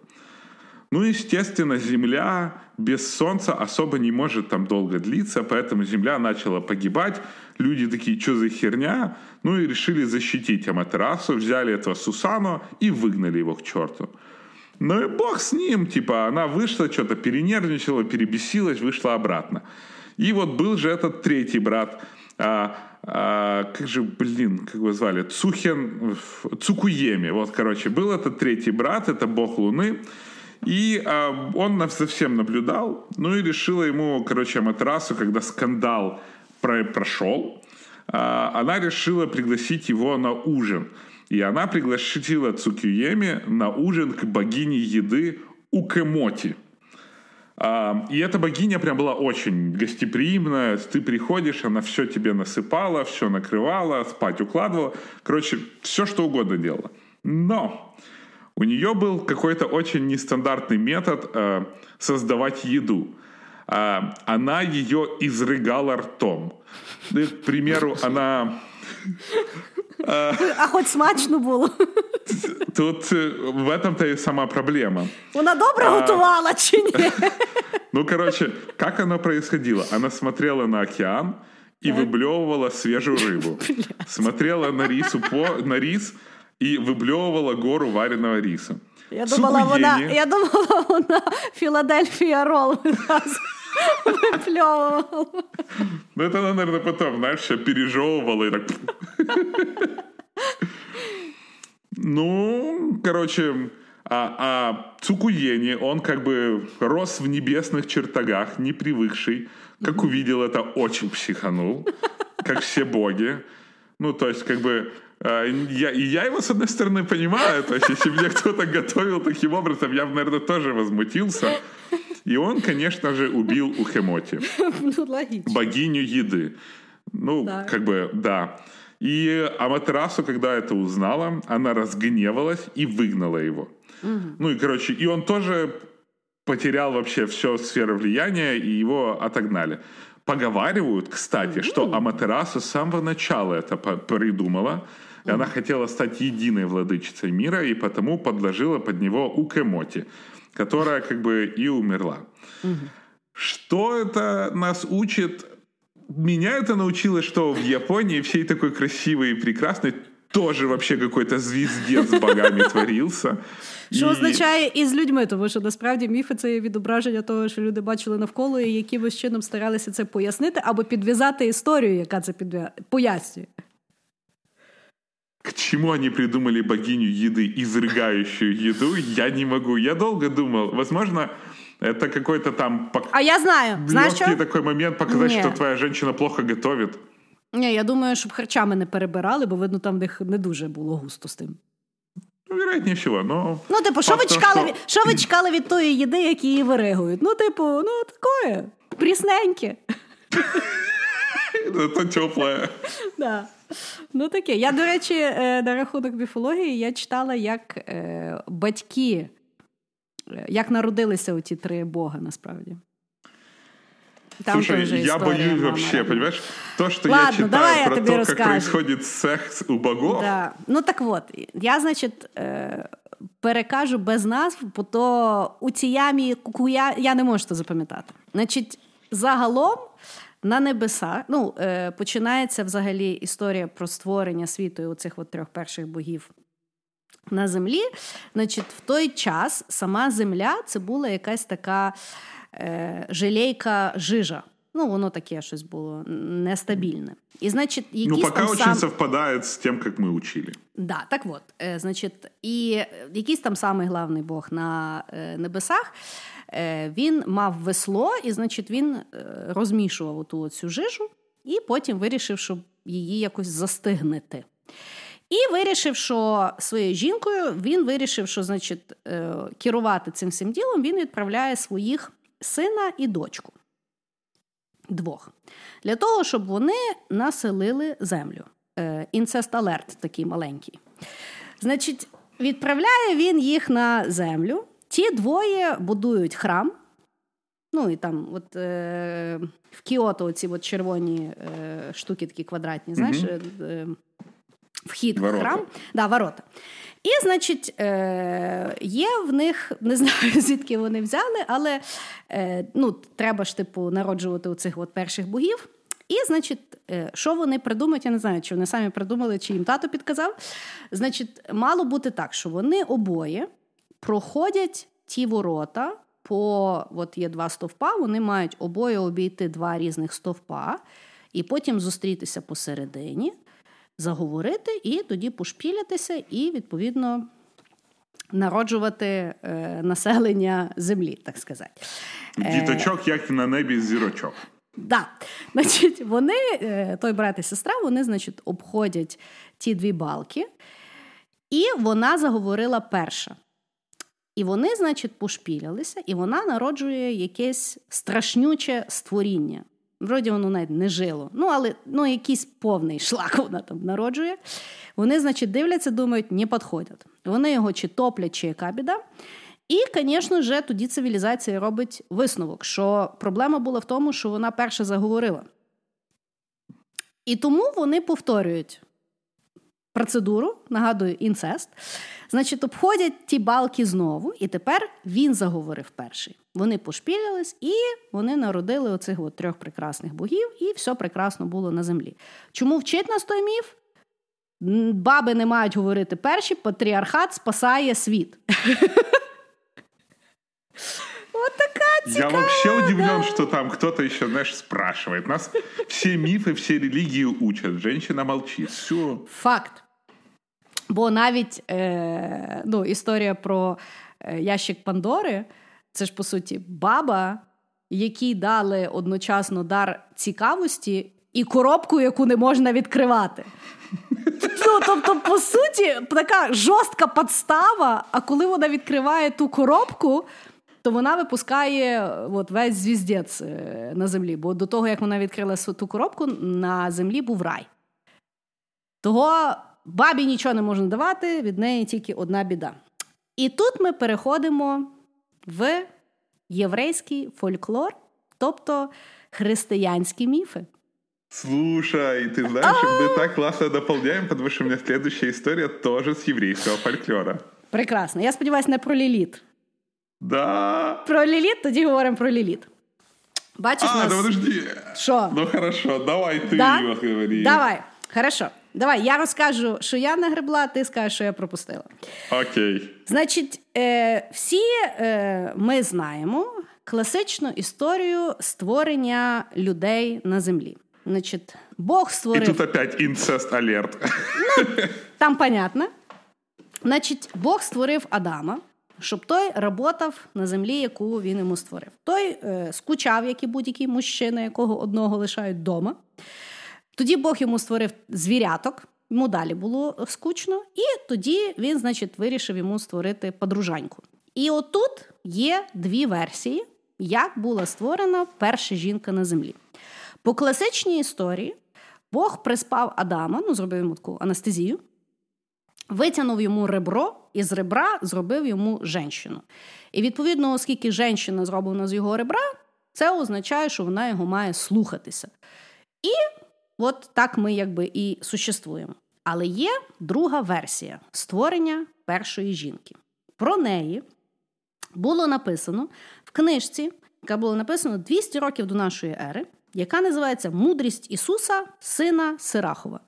Ну, естественно, Земля без Солнца особо не может там долго длиться, поэтому Земля начала погибать. Люди такие, что за херня? Ну и решили защитить Аматерасу, взяли этого Сусану и выгнали его к черту. Ну и бог с ним, типа, она вышла, что-то перенервничала, перебесилась, вышла обратно. И вот был же этот третий брат, а, а, как же, блин, как его звали, Цухен, Цукуеми, вот, короче, был этот третий брат, это бог Луны, и а, он совсем наблюдал, ну и решила ему, короче, Аматерасу, когда скандал про прошел, а, она решила пригласить его на ужин – и она пригласила Цукиеми на ужин к богине еды Укемоти. А, и эта богиня прям была очень гостеприимная. Ты приходишь, она все тебе насыпала, все накрывала, спать укладывала. Короче, все что угодно делала. Но у нее был какой-то очень нестандартный метод э, создавать еду. Э, она ее изрыгала ртом. К примеру, она
а хоч смачно було.
Тут э, в этом-то и сама проблема.
Вона добре готувала чи ні?
Ну, короче, как оно происходило? Она смотрела на океан и выблевывала свежую рыбу. Смотрела на, рису по, на рис и выблевывала гору вареного риса.
Я думала, вона, я думала, вона Філадельфія рол выплевывала.
Ну, это она, наверное, потом, знаешь, все пережевывала и так... Ну, короче, а, а Цукуени, он как бы рос в небесных чертогах, не привыкший. Как увидел это, очень психанул, как все боги. Ну, то есть, как бы, А, я, и я его, с одной стороны, понимаю. То есть, если бы мне кто-то готовил таким образом, я бы, наверное, тоже возмутился. И он, конечно же, убил Ухемоти.
Ну, логично.
Богиню еды. Ну,
Да.
как бы, да. И Аматерасу, когда это узнала, она разгневалась и выгнала его. Ну и, короче, и он тоже потерял вообще все сферы влияния, и его отогнали. Поговаривают, кстати, что Аматерасу с самого начала это придумала. И она хотела стать единой владычицей мира, и потому подложила под него Укемоти, которая как бы и умерла. Что это нас учит? Меня это научило, что в Японии всей такой красивой и прекрасной тоже вообще какой-то звездец с богами творился.
Що
І-
означає і з людьми, тому що насправді міфи це є відображення того, що люди бачили навколо і якимось чином старалися це пояснити або підв'язати історію, яка це підв'я... пояснює.
К чему они придумали богиню еды, изрыгающую еду, я не могу. Я долго думал, возможно, это какой-то там пок-
А я знаю,
легкий
що?
такой момент показать,
Не.
что твоя женщина плохо готовит.
Ні, я думаю, щоб харчами не перебирали, бо видно, там в них не дуже було густо з тим.
Ну, вероятнее всего, но...
Ну, типу, що ви чекали,
что-
від... що ви чекали від тої їди, які її виригують? Ну, типу, ну такое, прісненьке.
Это теплое.
Да. Ну таке. Я, до речі, е, на рахунок міфології я читала, як е, батьки, як народилися оті три бога насправді. Там
Слушай, я боюсь вообще, понимаешь? То, что
Ладно,
я читаю
давай я
про
тебе
то, как происходит секс у богов,
Да. Ну так от, я, значить, е, перекажу без назв, бо то у цій ямі кукуя я не можу це запам'ятати. Значить, загалом на небесах ну, е, починається взагалі історія про створення світу і оцих от трьох перших богів. На землі, значить, в той час сама земля це була якась така е, желейка жижа. Ну, воно таке щось було нестабільне. І, значить, якісь
ну, пока
там
очень
сам...
совпадает с тем, как мы учили.
Да, так от, е, значить, і якийсь там самий главний Бог на е, небесах. е, Він мав весло, і, значить, він е, розмішував ту цю жижу, і потім вирішив, щоб її якось застигнити. І вирішив, що своєю жінкою він вирішив, що значить, е, керувати цим всім ділом він відправляє своїх сина і дочку. Двох. Для того, щоб вони населили землю. Е, Інцест алерт такий маленький. Значить, відправляє він їх на землю. Ті двоє будують храм. Ну і там, от е, в Кіото, оці от червоні е, штуки такі квадратні, знаєш, е, вхід в храм. Да, ворота. І, значить, е, є в них, не знаю, звідки вони взяли, але е, ну, треба ж, типу, народжувати у цих от перших богів. І, значить, е, що вони придумають, я не знаю, чи вони самі придумали, чи їм тато підказав. Значить, мало бути так, що вони обоє проходять ті ворота. По от є два стовпа, вони мають обоє обійти два різних стовпа, і потім зустрітися посередині, заговорити, і тоді пошпілятися, і відповідно народжувати е, населення землі, так сказати.
Діточок, як на небі зірочок.
Да. Значить, вони, е, той брат і сестра, вони, значить, обходять ті дві балки, і вона заговорила перша. І вони, значить, пошпілялися, і вона народжує якесь страшнюче створіння. Вроді воно навіть не жило. Ну, але ну, якийсь повний шлак вона там народжує. Вони, значить, дивляться, думають, не підходять. Вони його чи топлять, чи яка біда. І, звісно ж, тоді цивілізація робить висновок, що проблема була в тому, що вона перша заговорила. І тому вони повторюють процедуру, нагадую, інцест. Значить, обходять ті балки знову, і тепер він заговорив перший. Вони пошпілялись, і вони народили оцих от трьох прекрасних богів, і все прекрасно було на землі. Чому вчить нас той міф? Баби не мають говорити перші, патріархат спасає світ. От така
Я вообще удивлен, что там кто-то еще, знаешь, спрашивает. Нас все мифы, все религии учат. Женщина молчит. Все.
Факт. Бо навіть е, ну, історія про е, ящик Пандори це ж по суті баба, якій дали одночасно дар цікавості і коробку, яку не можна відкривати. Ну, тобто, по суті, така жорстка подстава, а коли вона відкриває ту коробку, то вона випускає от, весь звіздець е, на землі. Бо до того, як вона відкрила ту коробку, на землі був рай. Того бабі нічого не можна давати, від неї тільки одна біда. І тут ми переходимо в єврейський фольклор, тобто християнські міфи.
Слушай, ты знаешь, мы так классно дополняем, потому что у меня следующая история тоже с еврейского фольклора.
Прекрасно. Я сподіваюся, не про Ліліт.
Да.
Про Ліліт, тоді говоримо про Ліліт. Бачиш,
а,
нас...
ну подожди.
Що?
Ну хорошо, давай ти
да?
його говори.
Давай, хорошо. Давай, я розкажу, що я нагребла, ти скажеш, що я пропустила.
Окей.
Значить, е, всі е, ми знаємо класичну історію створення людей на землі. Значить, Бог створив.
І тут опять інцест алерт.
Ну, там понятно. Значить, Бог створив Адама, щоб той работав на землі, яку він йому створив. Той е, скучав, як і будь-який мужчина, якого одного лишають вдома. Тоді Бог йому створив звіряток, йому далі було скучно, і тоді він, значить, вирішив йому створити подружаньку. І отут є дві версії, як була створена перша жінка на землі. По класичній історії Бог приспав Адама, ну, зробив йому таку анестезію, витягнув йому ребро, і з ребра зробив йому женщину. І відповідно, оскільки женщина зроблена з його ребра, це означає, що вона його має слухатися. І от так ми якби і существуємо. Але є друга версія створення першої жінки. Про неї було написано в книжці, яка була написана 200 років до нашої ери, яка називається Мудрість Ісуса, Сина Сирахова.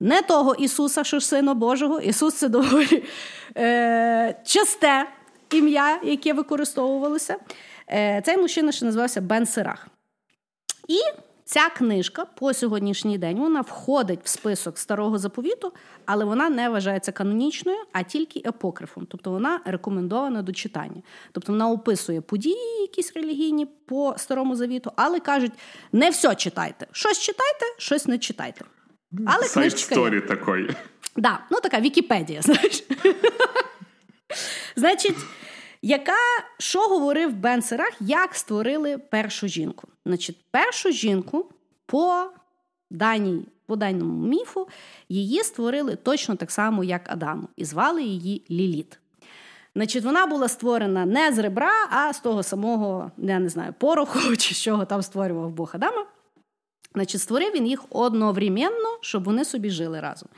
Не того Ісуса, що ж Сина Божого. Ісус це доволі е, часте ім'я, яке використовувалося. Е, Цей мужчина ще називався Бен Сирах. І ця книжка по сьогоднішній день вона входить в список старого заповіту, але вона не вважається канонічною, а тільки епокрифом. Тобто вона рекомендована до читання. Тобто вона описує події, якісь релігійні по старому завіту, але кажуть: не все читайте. Щось читайте, щось не читайте. Але
Сайт сторі такий.
Да, ну така Вікіпедія, знаєш. Значить, яка що говорив Бен Сирах, як створили першу жінку? Значить, першу жінку по даній, по даному міфу її створили точно так само, як Адаму, і звали її Ліліт. Значить, вона була створена не з ребра, а з того самого, я не знаю, пороху чи з чого там створював Бог Адама. Значить, створив він їх одновременно, щоб вони собі жили разом.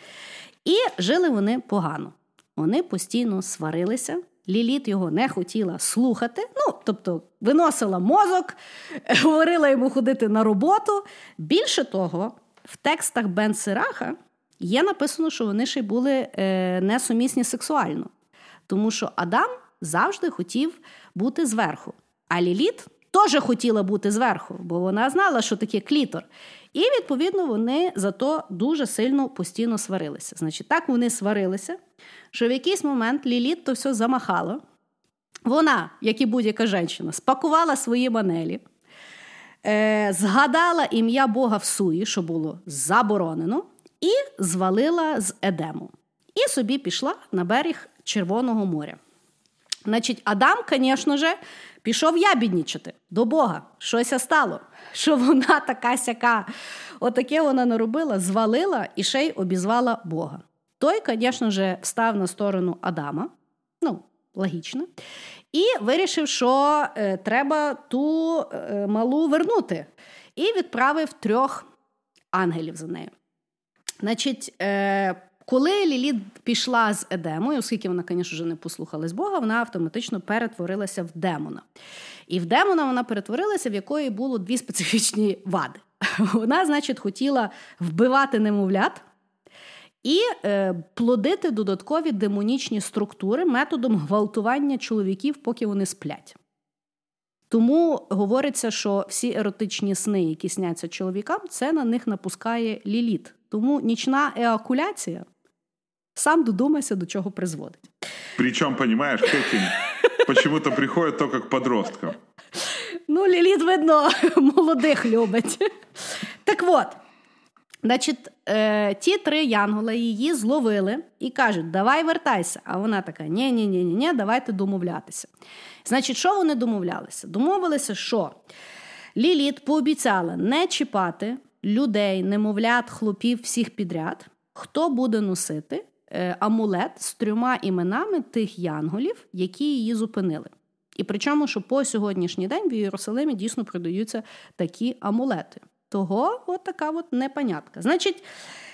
І жили вони погано. Вони постійно сварилися. Ліліт його не хотіла слухати, ну, тобто виносила мозок, говорила йому ходити на роботу. Більше того, в текстах Бен Сираха є написано, що вони ще й були е, несумісні сексуально. Тому що Адам завжди хотів бути зверху, а Ліліт теж хотіла бути зверху, бо вона знала, що таке клітор. І, відповідно, вони зато дуже сильно постійно сварилися. Значить, так вони сварилися, що в якийсь момент Ліліт то все замахала. Вона, як і будь-яка жінка, спакувала свої манелі, е, згадала ім'я Бога в суї, що було заборонено, і звалила з Едему. І собі пішла на берег Червоного моря. Значить, Адам, звісно ж, пішов я ябіднічати до Бога. Щось стало, що вона така сяка. Отаке вона наробила, звалила і ще й обізвала Бога. Той, звісно ж, встав на сторону Адама, ну, логічно, і вирішив, що е, треба ту е, малу вернути. І відправив трьох ангелів за нею. Значить, е, коли Ліліт пішла з Едемою, оскільки вона, звісно, вже не послухалась Бога, вона автоматично перетворилася в демона. І в демона вона перетворилася, в якої було дві специфічні вади. Вона, значить, хотіла вбивати немовлят і е, плодити додаткові демонічні структури методом гвалтування чоловіків, поки вони сплять. Тому говориться, що всі еротичні сни, які сняться чоловікам, це на них напускає ліліт. Тому нічна еакуляція сам додумайся, до чого призводить.
Причому, понимаешь, к этим почему-то приходят только к подросткам.
Ну, Ліліт, видно, молодих любить. Так от, Значить, е, ті три янголи її зловили і кажуть, давай вертайся. А вона така: ні ні ні ні давайте домовлятися. Значить, що вони домовлялися? Домовилися, що Ліліт пообіцяла не чіпати людей, немовлят, хлопів всіх підряд, хто буде носити амулет з трьома іменами тих янголів, які її зупинили. І причому, що по сьогоднішній день в Єрусалимі дійсно продаються такі амулети. Того от така от непонятка. Значить,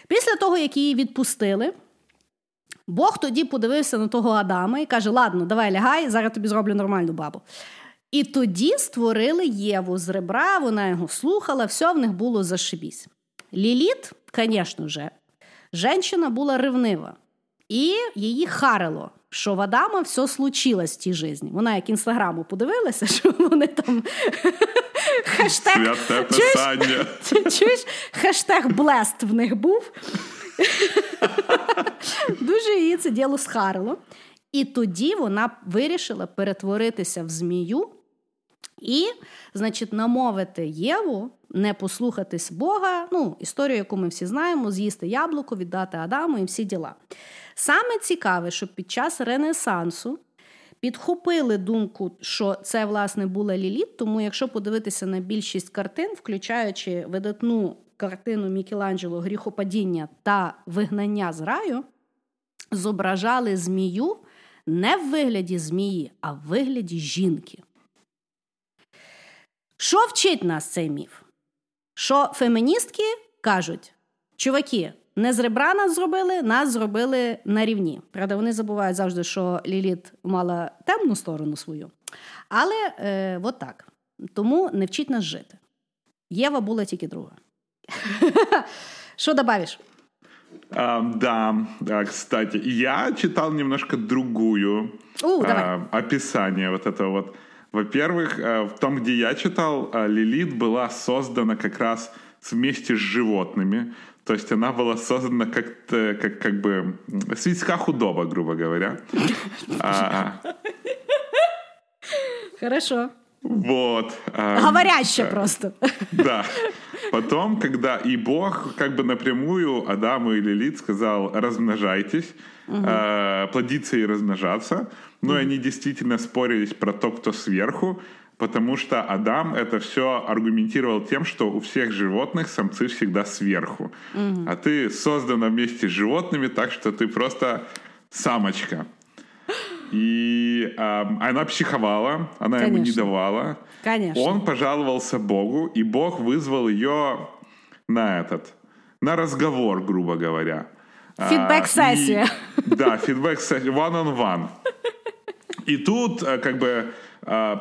після того, як її відпустили, Бог тоді подивився на того Адама і каже: Ладно, давай лягай, зараз тобі зроблю нормальну бабу. І тоді створили Єву з ребра, вона його слухала, все в них було зашибісь. Ліліт, звісно ж, жінка була ревнива, і її харило, що в Адама все случилось в тій житті. Вона як інстаграму подивилася, що вони там
хештег писання.
Чуєш, хештег блест в них був. Дуже її це діло схарило. І тоді вона вирішила перетворитися в змію і, значить, намовити Єву не послухатись Бога. Ну, історію, яку ми всі знаємо, з'їсти яблуко, віддати Адаму і всі діла. Саме цікаве, що під час Ренесансу підхопили думку, що це власне була Ліліт. Тому, якщо подивитися на більшість картин, включаючи видатну картину Мікеланджело Гріхопадіння та вигнання з раю, зображали змію не в вигляді змії, а в вигляді жінки. Що вчить нас цей міф? Що феміністки кажуть, чуваки, не з ребра нас зробили, нас зробили на рівні. Правда, вони забувають завжди, що Ліліт мала темну сторону свою. Але е, от так. Тому не вчить нас жити. Єва була тільки друга. Что добавишь?
А, да, да, кстати, я читал немножко другую
У, а,
описание вот этого вот. Во-первых, э, в том, где я читал, э, Лилит была создана как раз вместе с животными. То есть она была создана как, как, как бы свитская худоба, грубо говоря. А,
Хорошо.
Вот.
Говоряще просто.
Да. Потом, когда и Бог как бы напрямую Адаму и Лилит сказал, размножайтесь, угу. э, плодиться и размножаться, угу. они действительно спорились про то, кто сверху, потому что Адам это все аргументировал тем, что у всех животных самцы всегда сверху, угу. а ты создана вместе с животными, так что ты просто самочка. И э, она психовала, она Конечно. ему не давала.
Конечно.
Он пожаловался Богу, и Бог вызвал ее на этот, на разговор, грубо говоря.
Фидбэк-сессия.
А, да, фидбэк-сессия, one-on-one. И тут, э, как бы, э,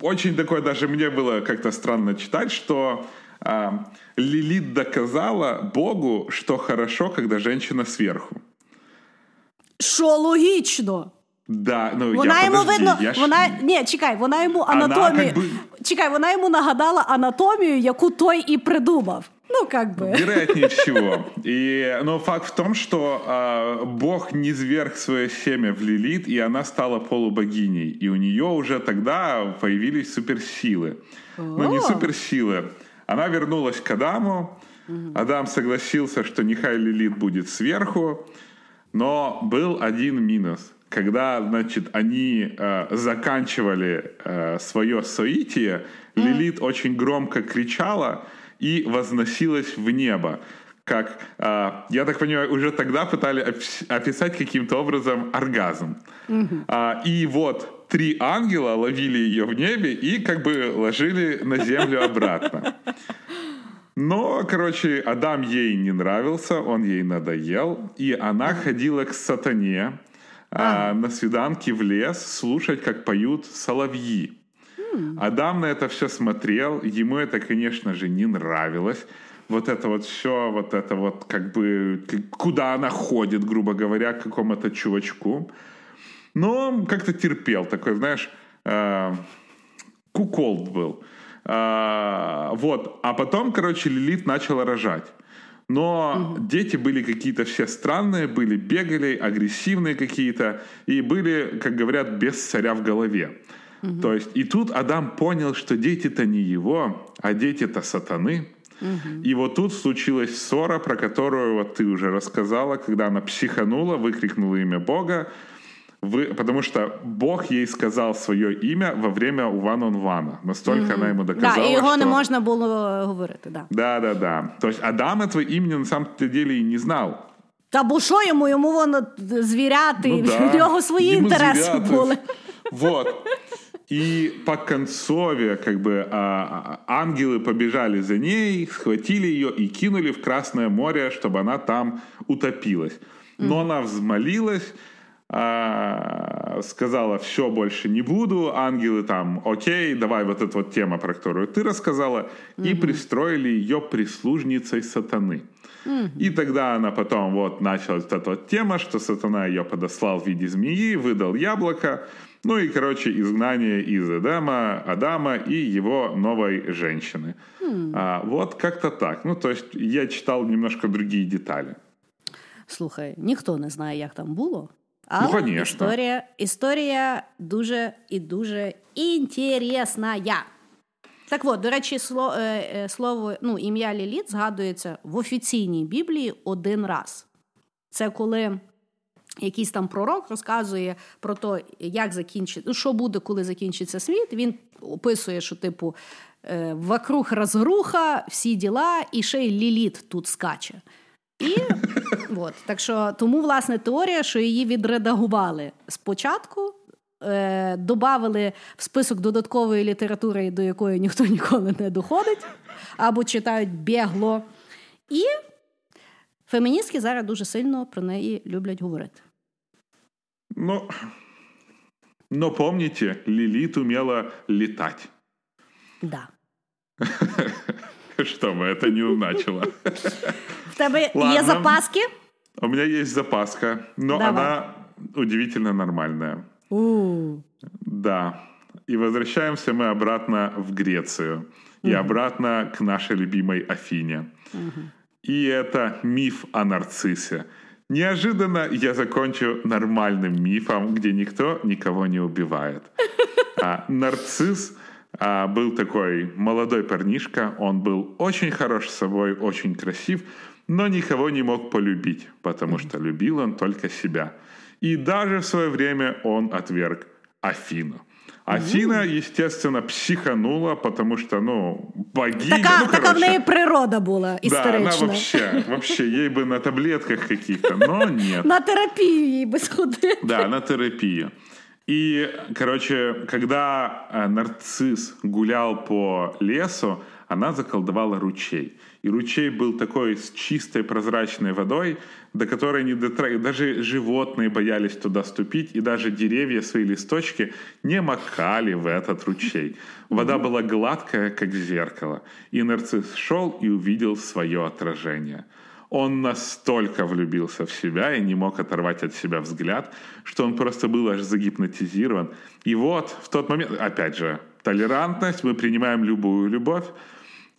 очень такое даже мне было как-то странно читать, что э, Лилит доказала Богу, что хорошо, когда женщина сверху.
Що логічно.
Да, ну
вона
я,
йому
подожди,
видно,
я ж...
вона ні, чекай, вона йому анатомію. Она, как бы... Чекай, вона йому нагадала анатомію, яку той і придумав. Ну, как бы.
Вероятнее всего. И, но факт в том, что э, Бог не зверг свое семя в Лилит, и она стала полубогиней. И у нее уже тогда появились суперсилы. О-о-о. Ну, не суперсилы. Она вернулась к Адаму. Адам согласился, что нехай Лилит будет сверху. Но был один минус когда, значит, они э, заканчивали э, свое соитие. Лилит очень громко кричала и возносилась в небо. Как, э, я так понимаю, уже тогда пытали описать каким-то образом оргазм. А, и вот три ангела ловили ее в небе и как бы ложили на землю обратно. Но, короче, Адам ей не нравился, он ей надоел, и она ходила к сатане, а. на свиданке в лес слушать, как поют соловьи. Mm. Адам на это все смотрел, ему это, конечно же, не нравилось. Вот это вот все, вот это вот как бы, куда она ходит, грубо говоря, к какому-то чувачку. Но он как-то терпел, такой, знаешь, э, куколд был. Э, вот, а потом, короче, Лилит начала рожать. Но угу. дети были какие-то все странные, были бегали, агрессивные какие-то, и были, как говорят, без царя в голове. Угу. То есть, и тут Адам понял, что дети-то не его, а дети-то сатаны. И вот тут случилась ссора, про которую вот ты уже рассказала, когда она психанула, выкрикнула имя Бога, вы, потому что Бог ей сказал свое имя во время one-on-one. Настолько mm-hmm. она ему доказала,
Да, і його
що...
не можна було говорити, да.
Да, да, да. То есть Адам этого имени на самом деле и не знал.
Та бо що йому? Йому воно звіряти,
Ну да.
в нього свої
Йому
інтереси
звіряти.
були.
Вот. И по концове, как бы, а, а, ангелы побежали за ней, схватили ее и кинули в Красное море, чтобы она там утопилась. Но она взмолилась, а, сказала, все, больше не буду. Ангелы там, окей, давай вот эта вот тема, про которую ты рассказала, и пристроили ее прислужницей сатаны. И тогда она потом вот началась эта вот тема, что сатана ее подослал в виде змеи, выдал яблоко, ну и, короче, изгнание из Адама, Адама и его новой женщины. А, вот как-то так. Ну, то есть я читал немножко другие детали.
Слухай, ніхто не знає, як там було. Але
конечно.
історія, історія дуже і дуже інтересна. Так от, до речі, слово, слово ну, ім'я Ліліт згадується в офіційній Біблії один раз. Це коли якийсь там пророк розказує про те, як закінчить, ну, що буде, коли закінчиться світ. Він описує, що, типу, е, вокруг розруха, всі діла, і ще й Ліліт тут скаче. І от, так що тому, власне, теорія, що її відредагували спочатку, е, в список додаткової літератури, до якої ніхто ніколи не доходить, або читають бегло. І феміністки зараз дуже сильно про неї люблять говорити.
Ну, но помните, Лилит умела летать.
Да.
Чтобы это не уначило.
В тебе
Ладно.
є запаски?
У меня есть запаска, но
Давай.
она удивительно нормальная.
У,
Да. И возвращаемся мы обратно в Грецию. И обратно к нашей любимой Афине. И это миф о нарциссе. Неожиданно я закончу нормальным мифом, где никто никого не убивает. А, нарцисс а, был такой молодой парнишка. Он был очень хорош собой, очень красив, но никого не мог полюбить, потому что любил он только себя. И даже в свое время он отверг Афину. Афина, естественно, психанула, потому что, ну, богиня...
така,
ну,
така в
короче,
неї природа була
Да, она
історична.
вообще, вообще, ей бы на таблетках каких-то, но нет.
На терапію їй би сходити.
Да, на терапию. И, короче, когда э, нарцисс гулял по лесу, она заколдовала ручей. И ручей был такой с чистой прозрачной водой, до которой не дотра... даже животные боялись туда ступить, и даже деревья свои листочки не макали в этот ручей. Вода была гладкая, как зеркало. И нарцисс шел и увидел свое отражение. Он настолько влюбился в себя и не мог оторвать от себя взгляд, что он просто был аж загипнотизирован. И вот в тот момент, опять же, толерантность, мы принимаем любую любовь.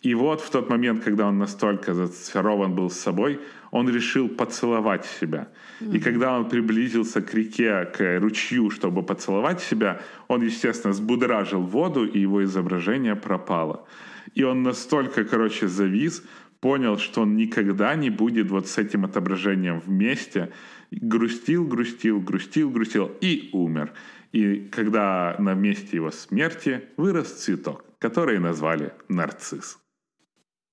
И вот в тот момент, когда он настолько зацарован был с собой, он решил поцеловать себя. И когда он приблизился к реке, к ручью, чтобы поцеловать себя, он, естественно, взбудоражил воду, и его изображение пропало. И он настолько, короче, завис, понял, что он никогда не будет вот с этим отображением вместе. Грустил, грустил, грустил, грустил и умер. И когда на месте его смерти вырос цветок, который назвали нарцисс.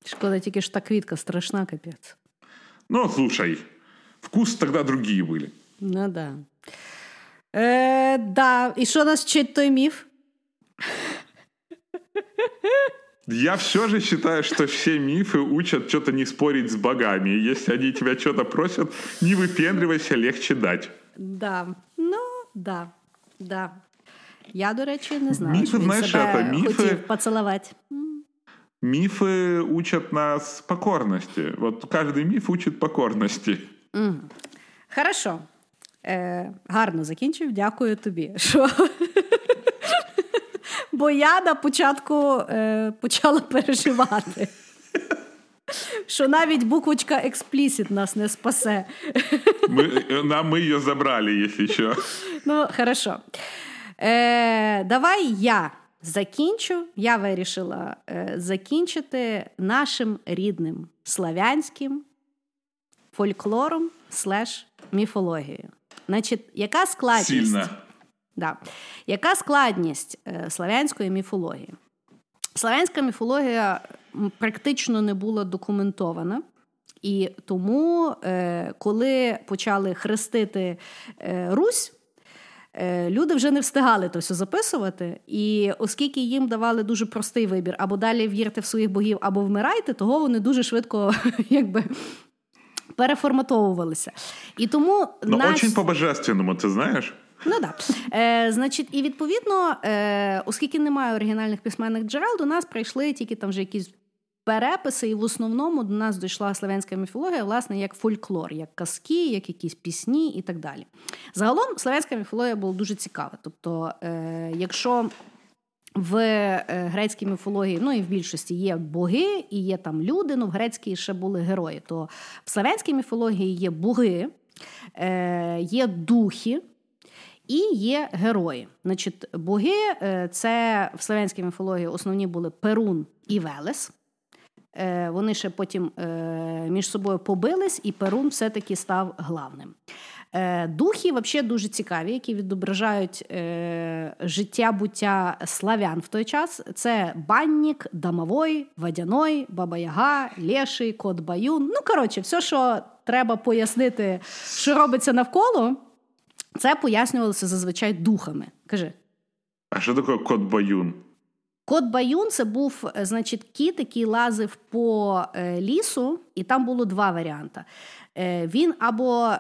Шкода тільки що та квітка страшна, капець.
Ну, слушай, вкус тогда другие были.
Ну да. Е, да. І що нас вчить той міф?
Я все же считаю, что все мифы учат что-то не спорить с богами. И если они тебя что-то просят, не выпендривайся, легче дать.
Да. Ну, да. Да. Я, до речі, не знаю,
Міфи,
що він
знаєш,
себе
це міфи-
хотів поцілувати.
Мифы учат нас покорности. Вот каждый миф учит покорности.
Хорошо. Е, гарно закінчив. Дякую тобі. Що... Бо я на початку е, почала переживати. Що навіть буквочка експлісіт нас не спасе.
Мы, э, нам мы ее забрали, если что.
Ну, хорошо. Е, давай я закінчу, я вирішила е, закінчити нашим рідним славянським фольклором слеш міфологією. Значить, яка складність?
Сильно.
Да. Яка складність е, славянської міфології? Славянська міфологія практично не була документована. І тому, е, коли почали хрестити е, Русь, люди вже не встигали то все записувати. І оскільки їм давали дуже простий вибір, або далі вірте в своїх богів, або вмирайте, того вони дуже швидко якби. Переформатовувалися. І тому
Ну,
наш...
очень по-божественному, ти знаєш?
Ну да. Е, Значить, і відповідно, е, оскільки немає оригінальних письменних джерел, до нас прийшли тільки там вже якісь переписи, і в основному до нас дійшла славянська міфологія, власне, як фольклор, як казки, як якісь пісні і так далі. Загалом славянська міфологія була дуже цікава. Тобто, е, якщо в е, грецькій міфології, ну і в більшості є боги, і є там люди, ну в грецькій ще були герої. То в славянській міфології є боги, е, є духи. І є герої. Значить, боги е, це в славянській міфології основні були Перун і Велес. Е, вони ще потім е, між собою побились, і Перун все-таки став главним. Духи взагалі дуже цікаві, які відображають життя буття славян в той час. Це баннік, домовой, водяной, баба-яга, леший, кот баюн. Ну, коротше, все, що треба пояснити, що робиться навколо. Це пояснювалося зазвичай духами. Кажи.
А що таке кот баюн?
Кот баюн це був, е, значить, кіт, який лазив по е, лісу, і там було два варіанти. Е, він або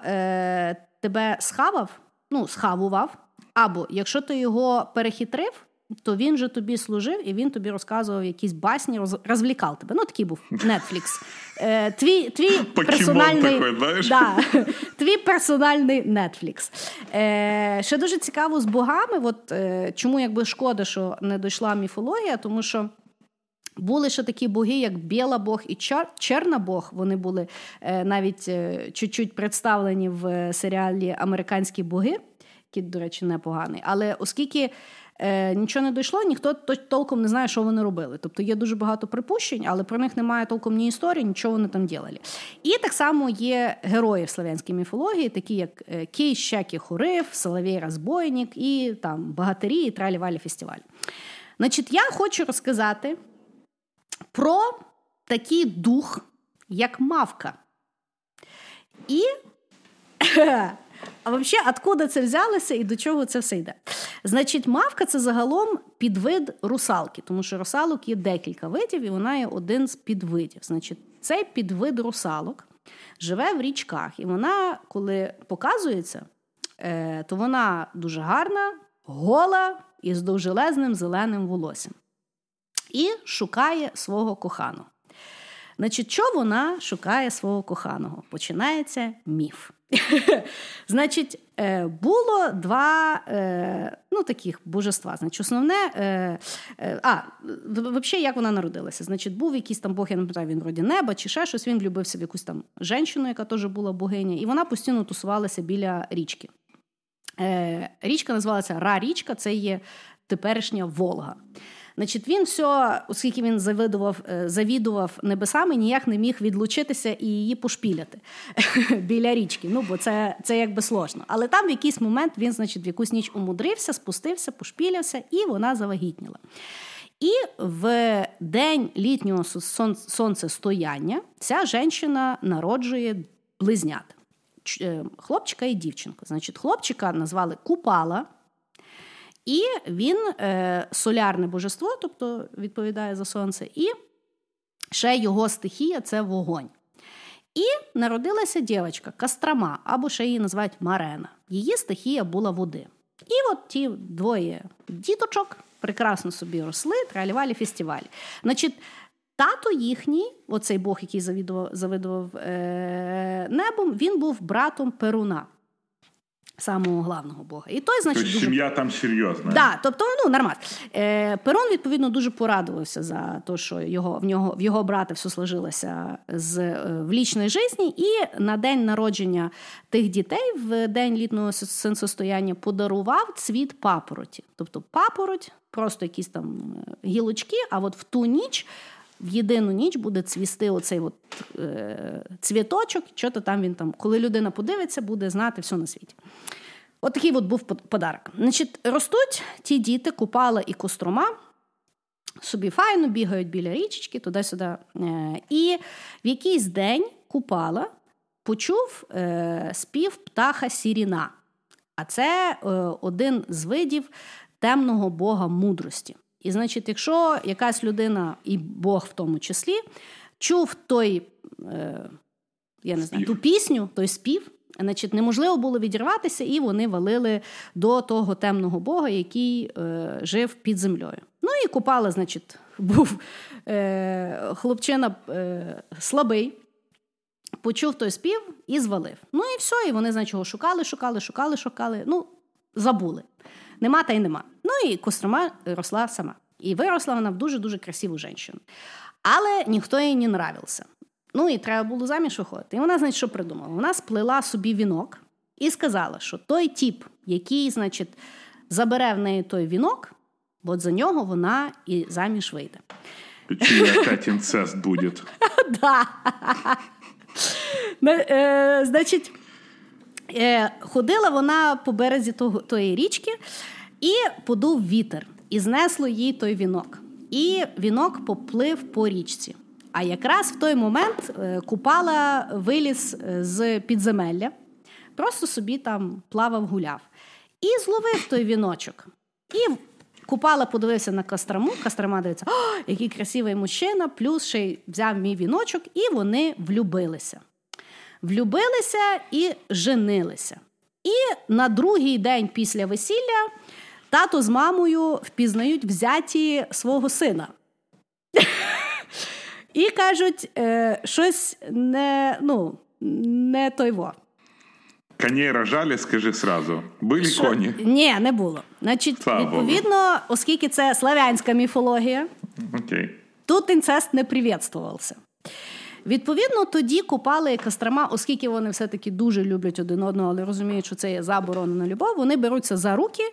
тебе схавав, ну, схавував, або якщо ти його перехитрив, то він же тобі служив і він тобі розказував якісь басні, роз... розвлікав тебе. Ну, такий був Netflix. Е, Твій твій персональний
такой, знаєш?
Да, твій персональний Netflix. Е, Ще дуже цікаво з богами. От е, Чому якби шкода, що не дійшла міфологія, тому що. Були ще такі боги, як Біла Бог і Черна Бог. Вони були навіть чуть-чуть представлені в серіалі Американські боги, який, до речі, непоганий. Але оскільки е, нічого не дійшло, ніхто толком не знає, що вони робили. Тобто є дуже багато припущень, але про них немає толком ні історії, нічого вони там діяли. І так само є герої в славянській міфології, такі як е, Кій, Щекі, Хурив, Соловій Розбойник і там Багатирі і Тралі-Валі фестиваль. Значить, я хочу розказати про такий дух, як мавка. І а взагалі, откуда це взялося і до чого це все йде? Значить, мавка це загалом підвид русалки, тому що русалок є декілька видів, і вона є один з підвидів. Значить, цей підвид русалок живе в річках, і вона, коли показується, е, то вона дуже гарна, гола і з довжелезним зеленим волоссям. І шукає свого коханого. Значить, що вона шукає свого коханого? Починається міф. Значить, е, було два е, ну, таких божества. Значить, основне, е, а, взагалі, як вона народилася? Значить, був якийсь там Бог, я не пам'ятаю, він вроді неба чи ще щось. Він влюбився в якусь там жінку, яка теж була богиня, і вона постійно тусувалася біля річки. Річка називалася Ра річка, це є теперішня Волга. Значить, він все, оскільки він завидував, е, завідував небесами, ніяк не міг відлучитися і її пошпіляти біля річки. Ну, бо це це якби сложно. Але там в якийсь момент він, значить, в якусь ніч умудрився, спустився, пошпілявся, і вона завагітніла. І в день літнього сонцестояння ця жінка народжує близнят. Е, хлопчика і дівчинку. Значить, хлопчика назвали Купала. І він е, солярне божество, тобто відповідає за сонце, і ще його стихія це вогонь. І народилася дівчинка Кастрама, або ще її називають Марена. Її стихія була води. І от ті двоє діточок прекрасно собі росли, тралівалі фестивалі. Значить, тато їхній, оцей Бог, який завідував завидував е- небом, він був братом Перуна. Самого главного Бога. І той, значить,
тобто, дуже... сім'я там серйозна.
Да, тобто, ну нормально. Е, Перон, відповідно, дуже порадувався за те, що його в нього в його брата все сложилося з е, в лічної житті, і на день народження тих дітей, в день літнього сенсостояння, подарував цвіт папороті. Тобто папороть, просто якісь там е, гілочки, а от в ту ніч. В єдину ніч буде цвісти оцей от, е, цвіточок, що то там він там, коли людина подивиться, буде знати все на світі. От такий от був подарок. Значить, Ростуть ті діти, купала і кострома, собі файно бігають біля річечки, туди-сюди. Е, і в якийсь день купала почув е, спів птаха Сіріна. А це е, один з видів темного бога мудрості. І, значить, якщо якась людина, і Бог в тому числі, чув той, я не знаю, ту пісню, той спів. Значить, неможливо було відірватися, і вони валили до того темного бога, який е, жив під землею. Ну і Купала, значить, був е, хлопчина е, слабий, почув той спів і звалив. Ну і все, і вони, значить, його шукали, шукали, шукали, шукали. Ну, забули. Нема та й нема. Ну і Кострома росла сама. І виросла вона в дуже-дуже красиву жінку. Але ніхто їй не нравився. Ну і треба було заміж виходити. І вона, значить, що придумала? Вона сплела собі вінок і сказала, що той тіп, який, значить, забере в неї той вінок, от за нього вона і заміж вийде.
Чи інцест буде?
Да. Е, значить, е, ходила вона по березі тої річки і подув вітер, і знесло їй той вінок. І вінок поплив по річці. А якраз в той момент е, Купала виліз е, з підземелля, просто собі там плавав, гуляв. І зловив той віночок. І Купала подивився на Костраму, Кострама дивиться, О, який красивий мужчина, плюс ще й взяв мій віночок, і вони влюбилися. Влюбилися і женилися. І на другий день після весілля тато з мамою впізнають взяті свого сина. І кажуть, е, щось не ну, не той во.
Коней рожали, скажи сразу. Були Що? коні?
Ні, не було. Значить, Слава відповідно, Богу. оскільки це славянська міфологія,
okay.
тут інцест не привітствувався. Відповідно, тоді Купали і Кострома, оскільки вони все-таки дуже люблять один одного, але розуміють, що це є заборонена любов, вони беруться за руки,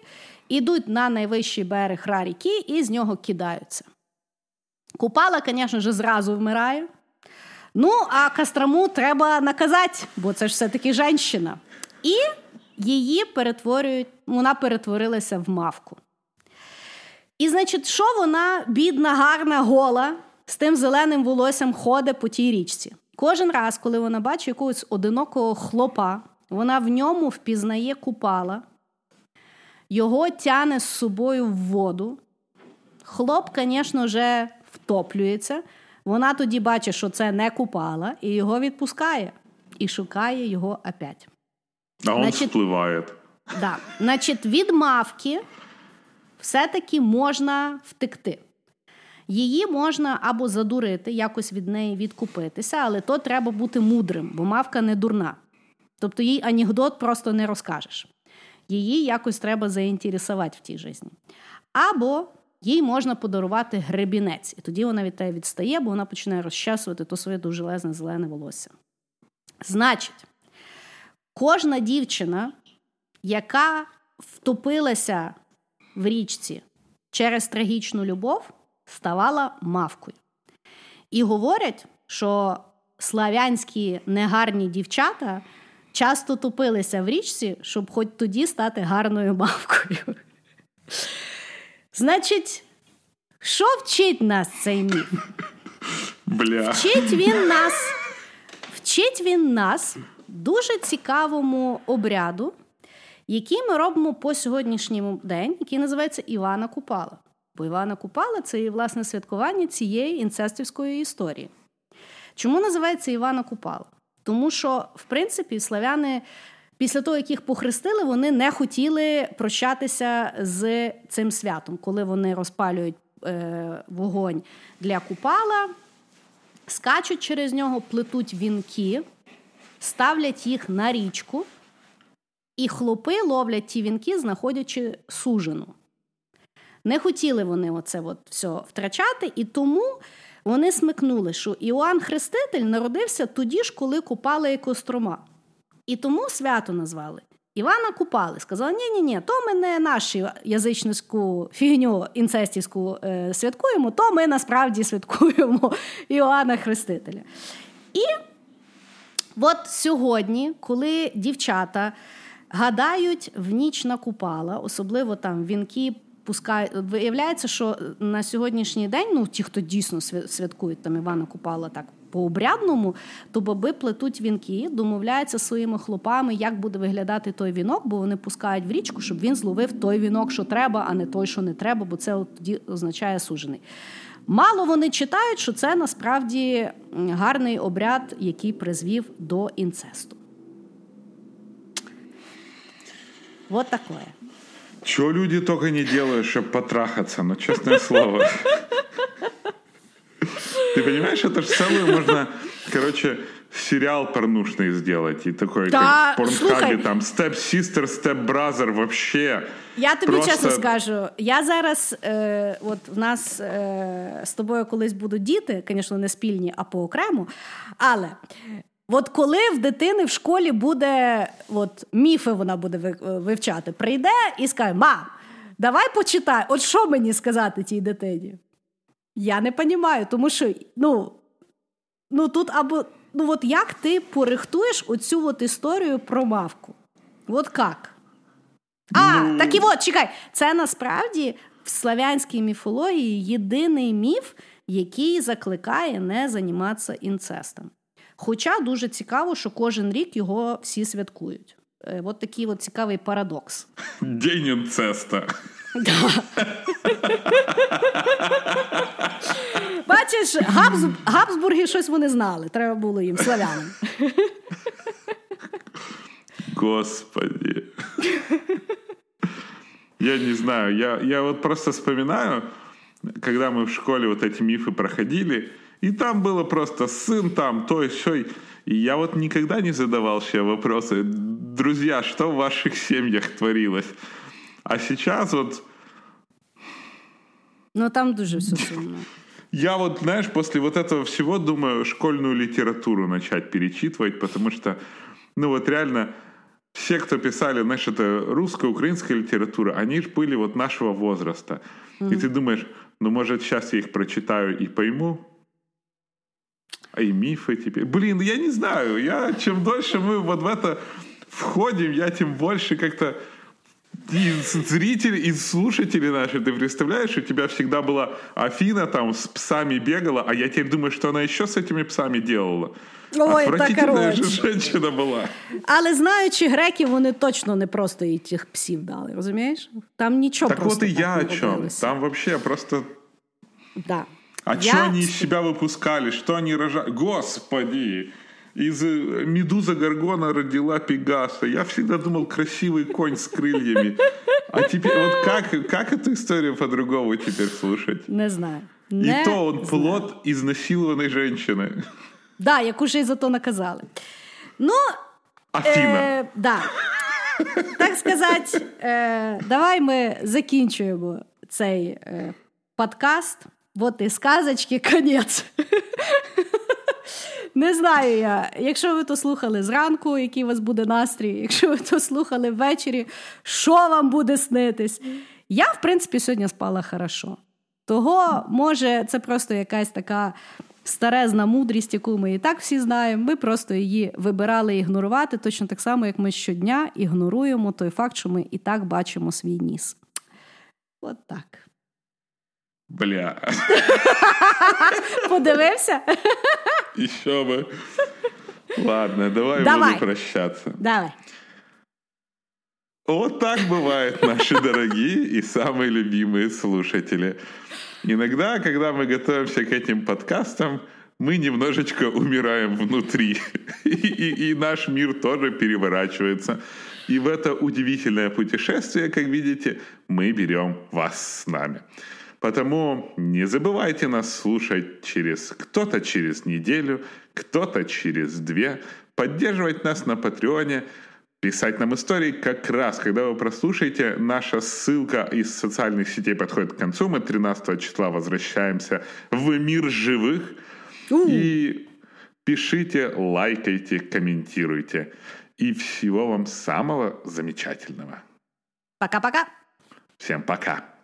ідуть на найвищий берег раріки і з нього кидаються. Купала, звісно ж, зразу вмирає. Ну, а Кострому треба наказати, бо це ж все-таки женщина. І її перетворюють, вона перетворилася в мавку. І, значить, що вона, бідна, гарна, гола, з тим зеленим волоссям ходить по тій річці. Кожен раз, коли вона бачить якогось одинокого хлопа, вона в ньому впізнає купала, його тяне з собою в воду. Хлоп, звісно, вже втоплюється. Вона тоді бачить, що це не купала, і його відпускає і шукає його опять.
А він впливає.
Да. Значить, від мавки все-таки можна втекти. Її можна або задурити, якось від неї відкупитися, але то треба бути мудрим, бо мавка не дурна. Тобто їй анекдот просто не розкажеш. Її якось треба заінтересувати в тій житті. Або їй можна подарувати гребінець, і тоді вона від тебе відстає, бо вона починає розчасувати то своє довжелезне зелене волосся. Значить, кожна дівчина, яка втопилася в річці через трагічну любов, ставала мавкою. І говорять, що славянські негарні дівчата часто топилися в річці, щоб хоч тоді стати гарною мавкою. Значить, що вчить нас цей міф?
Бля.
Вчить він нас, вчить він нас дуже цікавому обряду, який ми робимо по сьогоднішньому день, який називається Івана Купала. Бо Івана Купала це і власне святкування цієї інцестівської історії. Чому називається Івана Купала? Тому що, в принципі, славяни Після того, як їх похрестили, вони не хотіли прощатися з цим святом, коли вони розпалюють е, вогонь для купала, скачуть через нього, плетуть вінки, ставлять їх на річку І хлопи ловлять ті вінки, знаходячи сужену. Не хотіли вони оце от все втрачати, і тому вони смикнули, що Іоанн Хреститель народився тоді ж, коли купали Кострома. І тому свято назвали. Івана купали. Сказали, ні ні ні то ми не нашу язичницьку фігню інцестівську е, святкуємо, то ми насправді святкуємо Іоанна Хрестителя. І от сьогодні, коли дівчата гадають в ніч на купала, особливо там вінки пускають, виявляється, що на сьогоднішній день, ну ті, хто дійсно святкують там Івана Купала так по обрядному, то баби плетуть вінки, домовляються своїми хлопами, як буде виглядати той вінок, бо вони пускають в річку, щоб він зловив той вінок, що треба, а не той, що не треба, бо це тоді означає сужений. Мало вони читають, що це насправді гарний обряд, який призвів до інцесту. Вот такое.
Чего люди только не делают, чтобы потрахаться, ну, честное слово. Ты понимаешь, это же целую можно, короче, сериал порнушный сделать. И такой, да, как в порнхабе, там, Step Sister, Step Brother, вообще.
Я тобі просто... чесно скажу, я зараз, е, от в нас е, з тобою колись будуть діти, звісно, не спільні, а по окремо. Але От коли в дитини в школі буде от міфи, вона буде вивчати, прийде і скаже: Мам, давай почитай, от що мені сказати тій дитині? Я не розумію, тому що ну, ну тут або ну от як ти порихтуєш оцю от історію про мавку? От як? А, ну... так і от, чекай, це насправді в славянській міфології єдиний міф, який закликає не займатися інцестом. Хоча дуже цікаво, що кожен рік його всі святкують. Е, от такий от цікавий парадокс.
День інцеста.
Бачиш, Габс... Габсбурги щось вони знали. Треба було їм славянам.
Господи. Я не знаю. Я, я вот просто вспоминаю, когда мы в школе вот эти мифы проходили, и там было просто сын там, то сёй. И я вот никогда не задавал себе вопросы, друзья, что в ваших семьях творилось? А сейчас вот...
Ну там дуже все сумно.
Я вот, знаешь, после вот этого всего думаю школьную литературу начать перечитывать, потому что, ну вот реально, все, кто писали, знаешь, это русская, украинская литература, они же были вот нашего возраста. Mm-hmm. И ты думаешь, ну, может, сейчас я их прочитаю и пойму, а и мифы теперь. Блин, я не знаю. Я, чем дольше мы вот в это входим, я тем больше как-то и зрители, и слушатели наши, ты представляешь, у тебя всегда была Афина там с псами бегала, а я теперь думаю, что она еще с этими псами делала. Ой, Отвратительная же женщина була.
Але знаючи греків, вони точно не просто і тих псів дали, розумієш? Там нічого
так
просто
Так от і я
о
чому. Там вообще просто...
Да.
А я... что они из себя выпускали? Что они рожали? Господи! Из э, Медуза Гаргона родила Пегаса. Я всегда думал, красивый конь с крыльями. А теперь вот как, как эту историю по-другому теперь слушать?
Не знаю.
Не И то он знаю. плод изнасилованной женщины.
Да, яку ж і за то наказали. Ну,
Афіна. Е,
да. Так сказати, е, давай ми закінчуємо цей е, подкаст. Вот і сказочки, конець. Не знаю я. Якщо ви то слухали зранку, який у вас буде настрій, якщо ви то слухали ввечері, що вам буде снитись? Я, в принципі, сьогодні спала хорошо. Того, може, це просто якась така старезна мудрість, яку ми і так всі знаємо. Ми просто її вибирали ігнорувати, точно так само, як ми щодня ігноруємо той факт, що ми і так бачимо свій ніс. От так.
Бля.
Подивився?
Еще бы. Ладно, давай, давай. буду прощаться.
Давай.
Вот так бывает, наши дорогие и самые любимые слушатели. Иногда, когда мы готовимся к этим подкастам, мы немножечко умираем внутри. И, и, и наш мир тоже переворачивается. И в это удивительное путешествие, как видите, мы берем вас с нами. Потому не забывайте нас слушать через кто-то через неделю, кто-то через две, поддерживать нас на Патреоне. писать нам истории как раз, когда вы прослушаете. Наша ссылка из социальных сетей подходит к концу. Мы 13 числа возвращаемся в мир живых. У. И пишите, лайкайте, комментируйте. И всего вам самого замечательного.
Пока-пока.
Всем пока.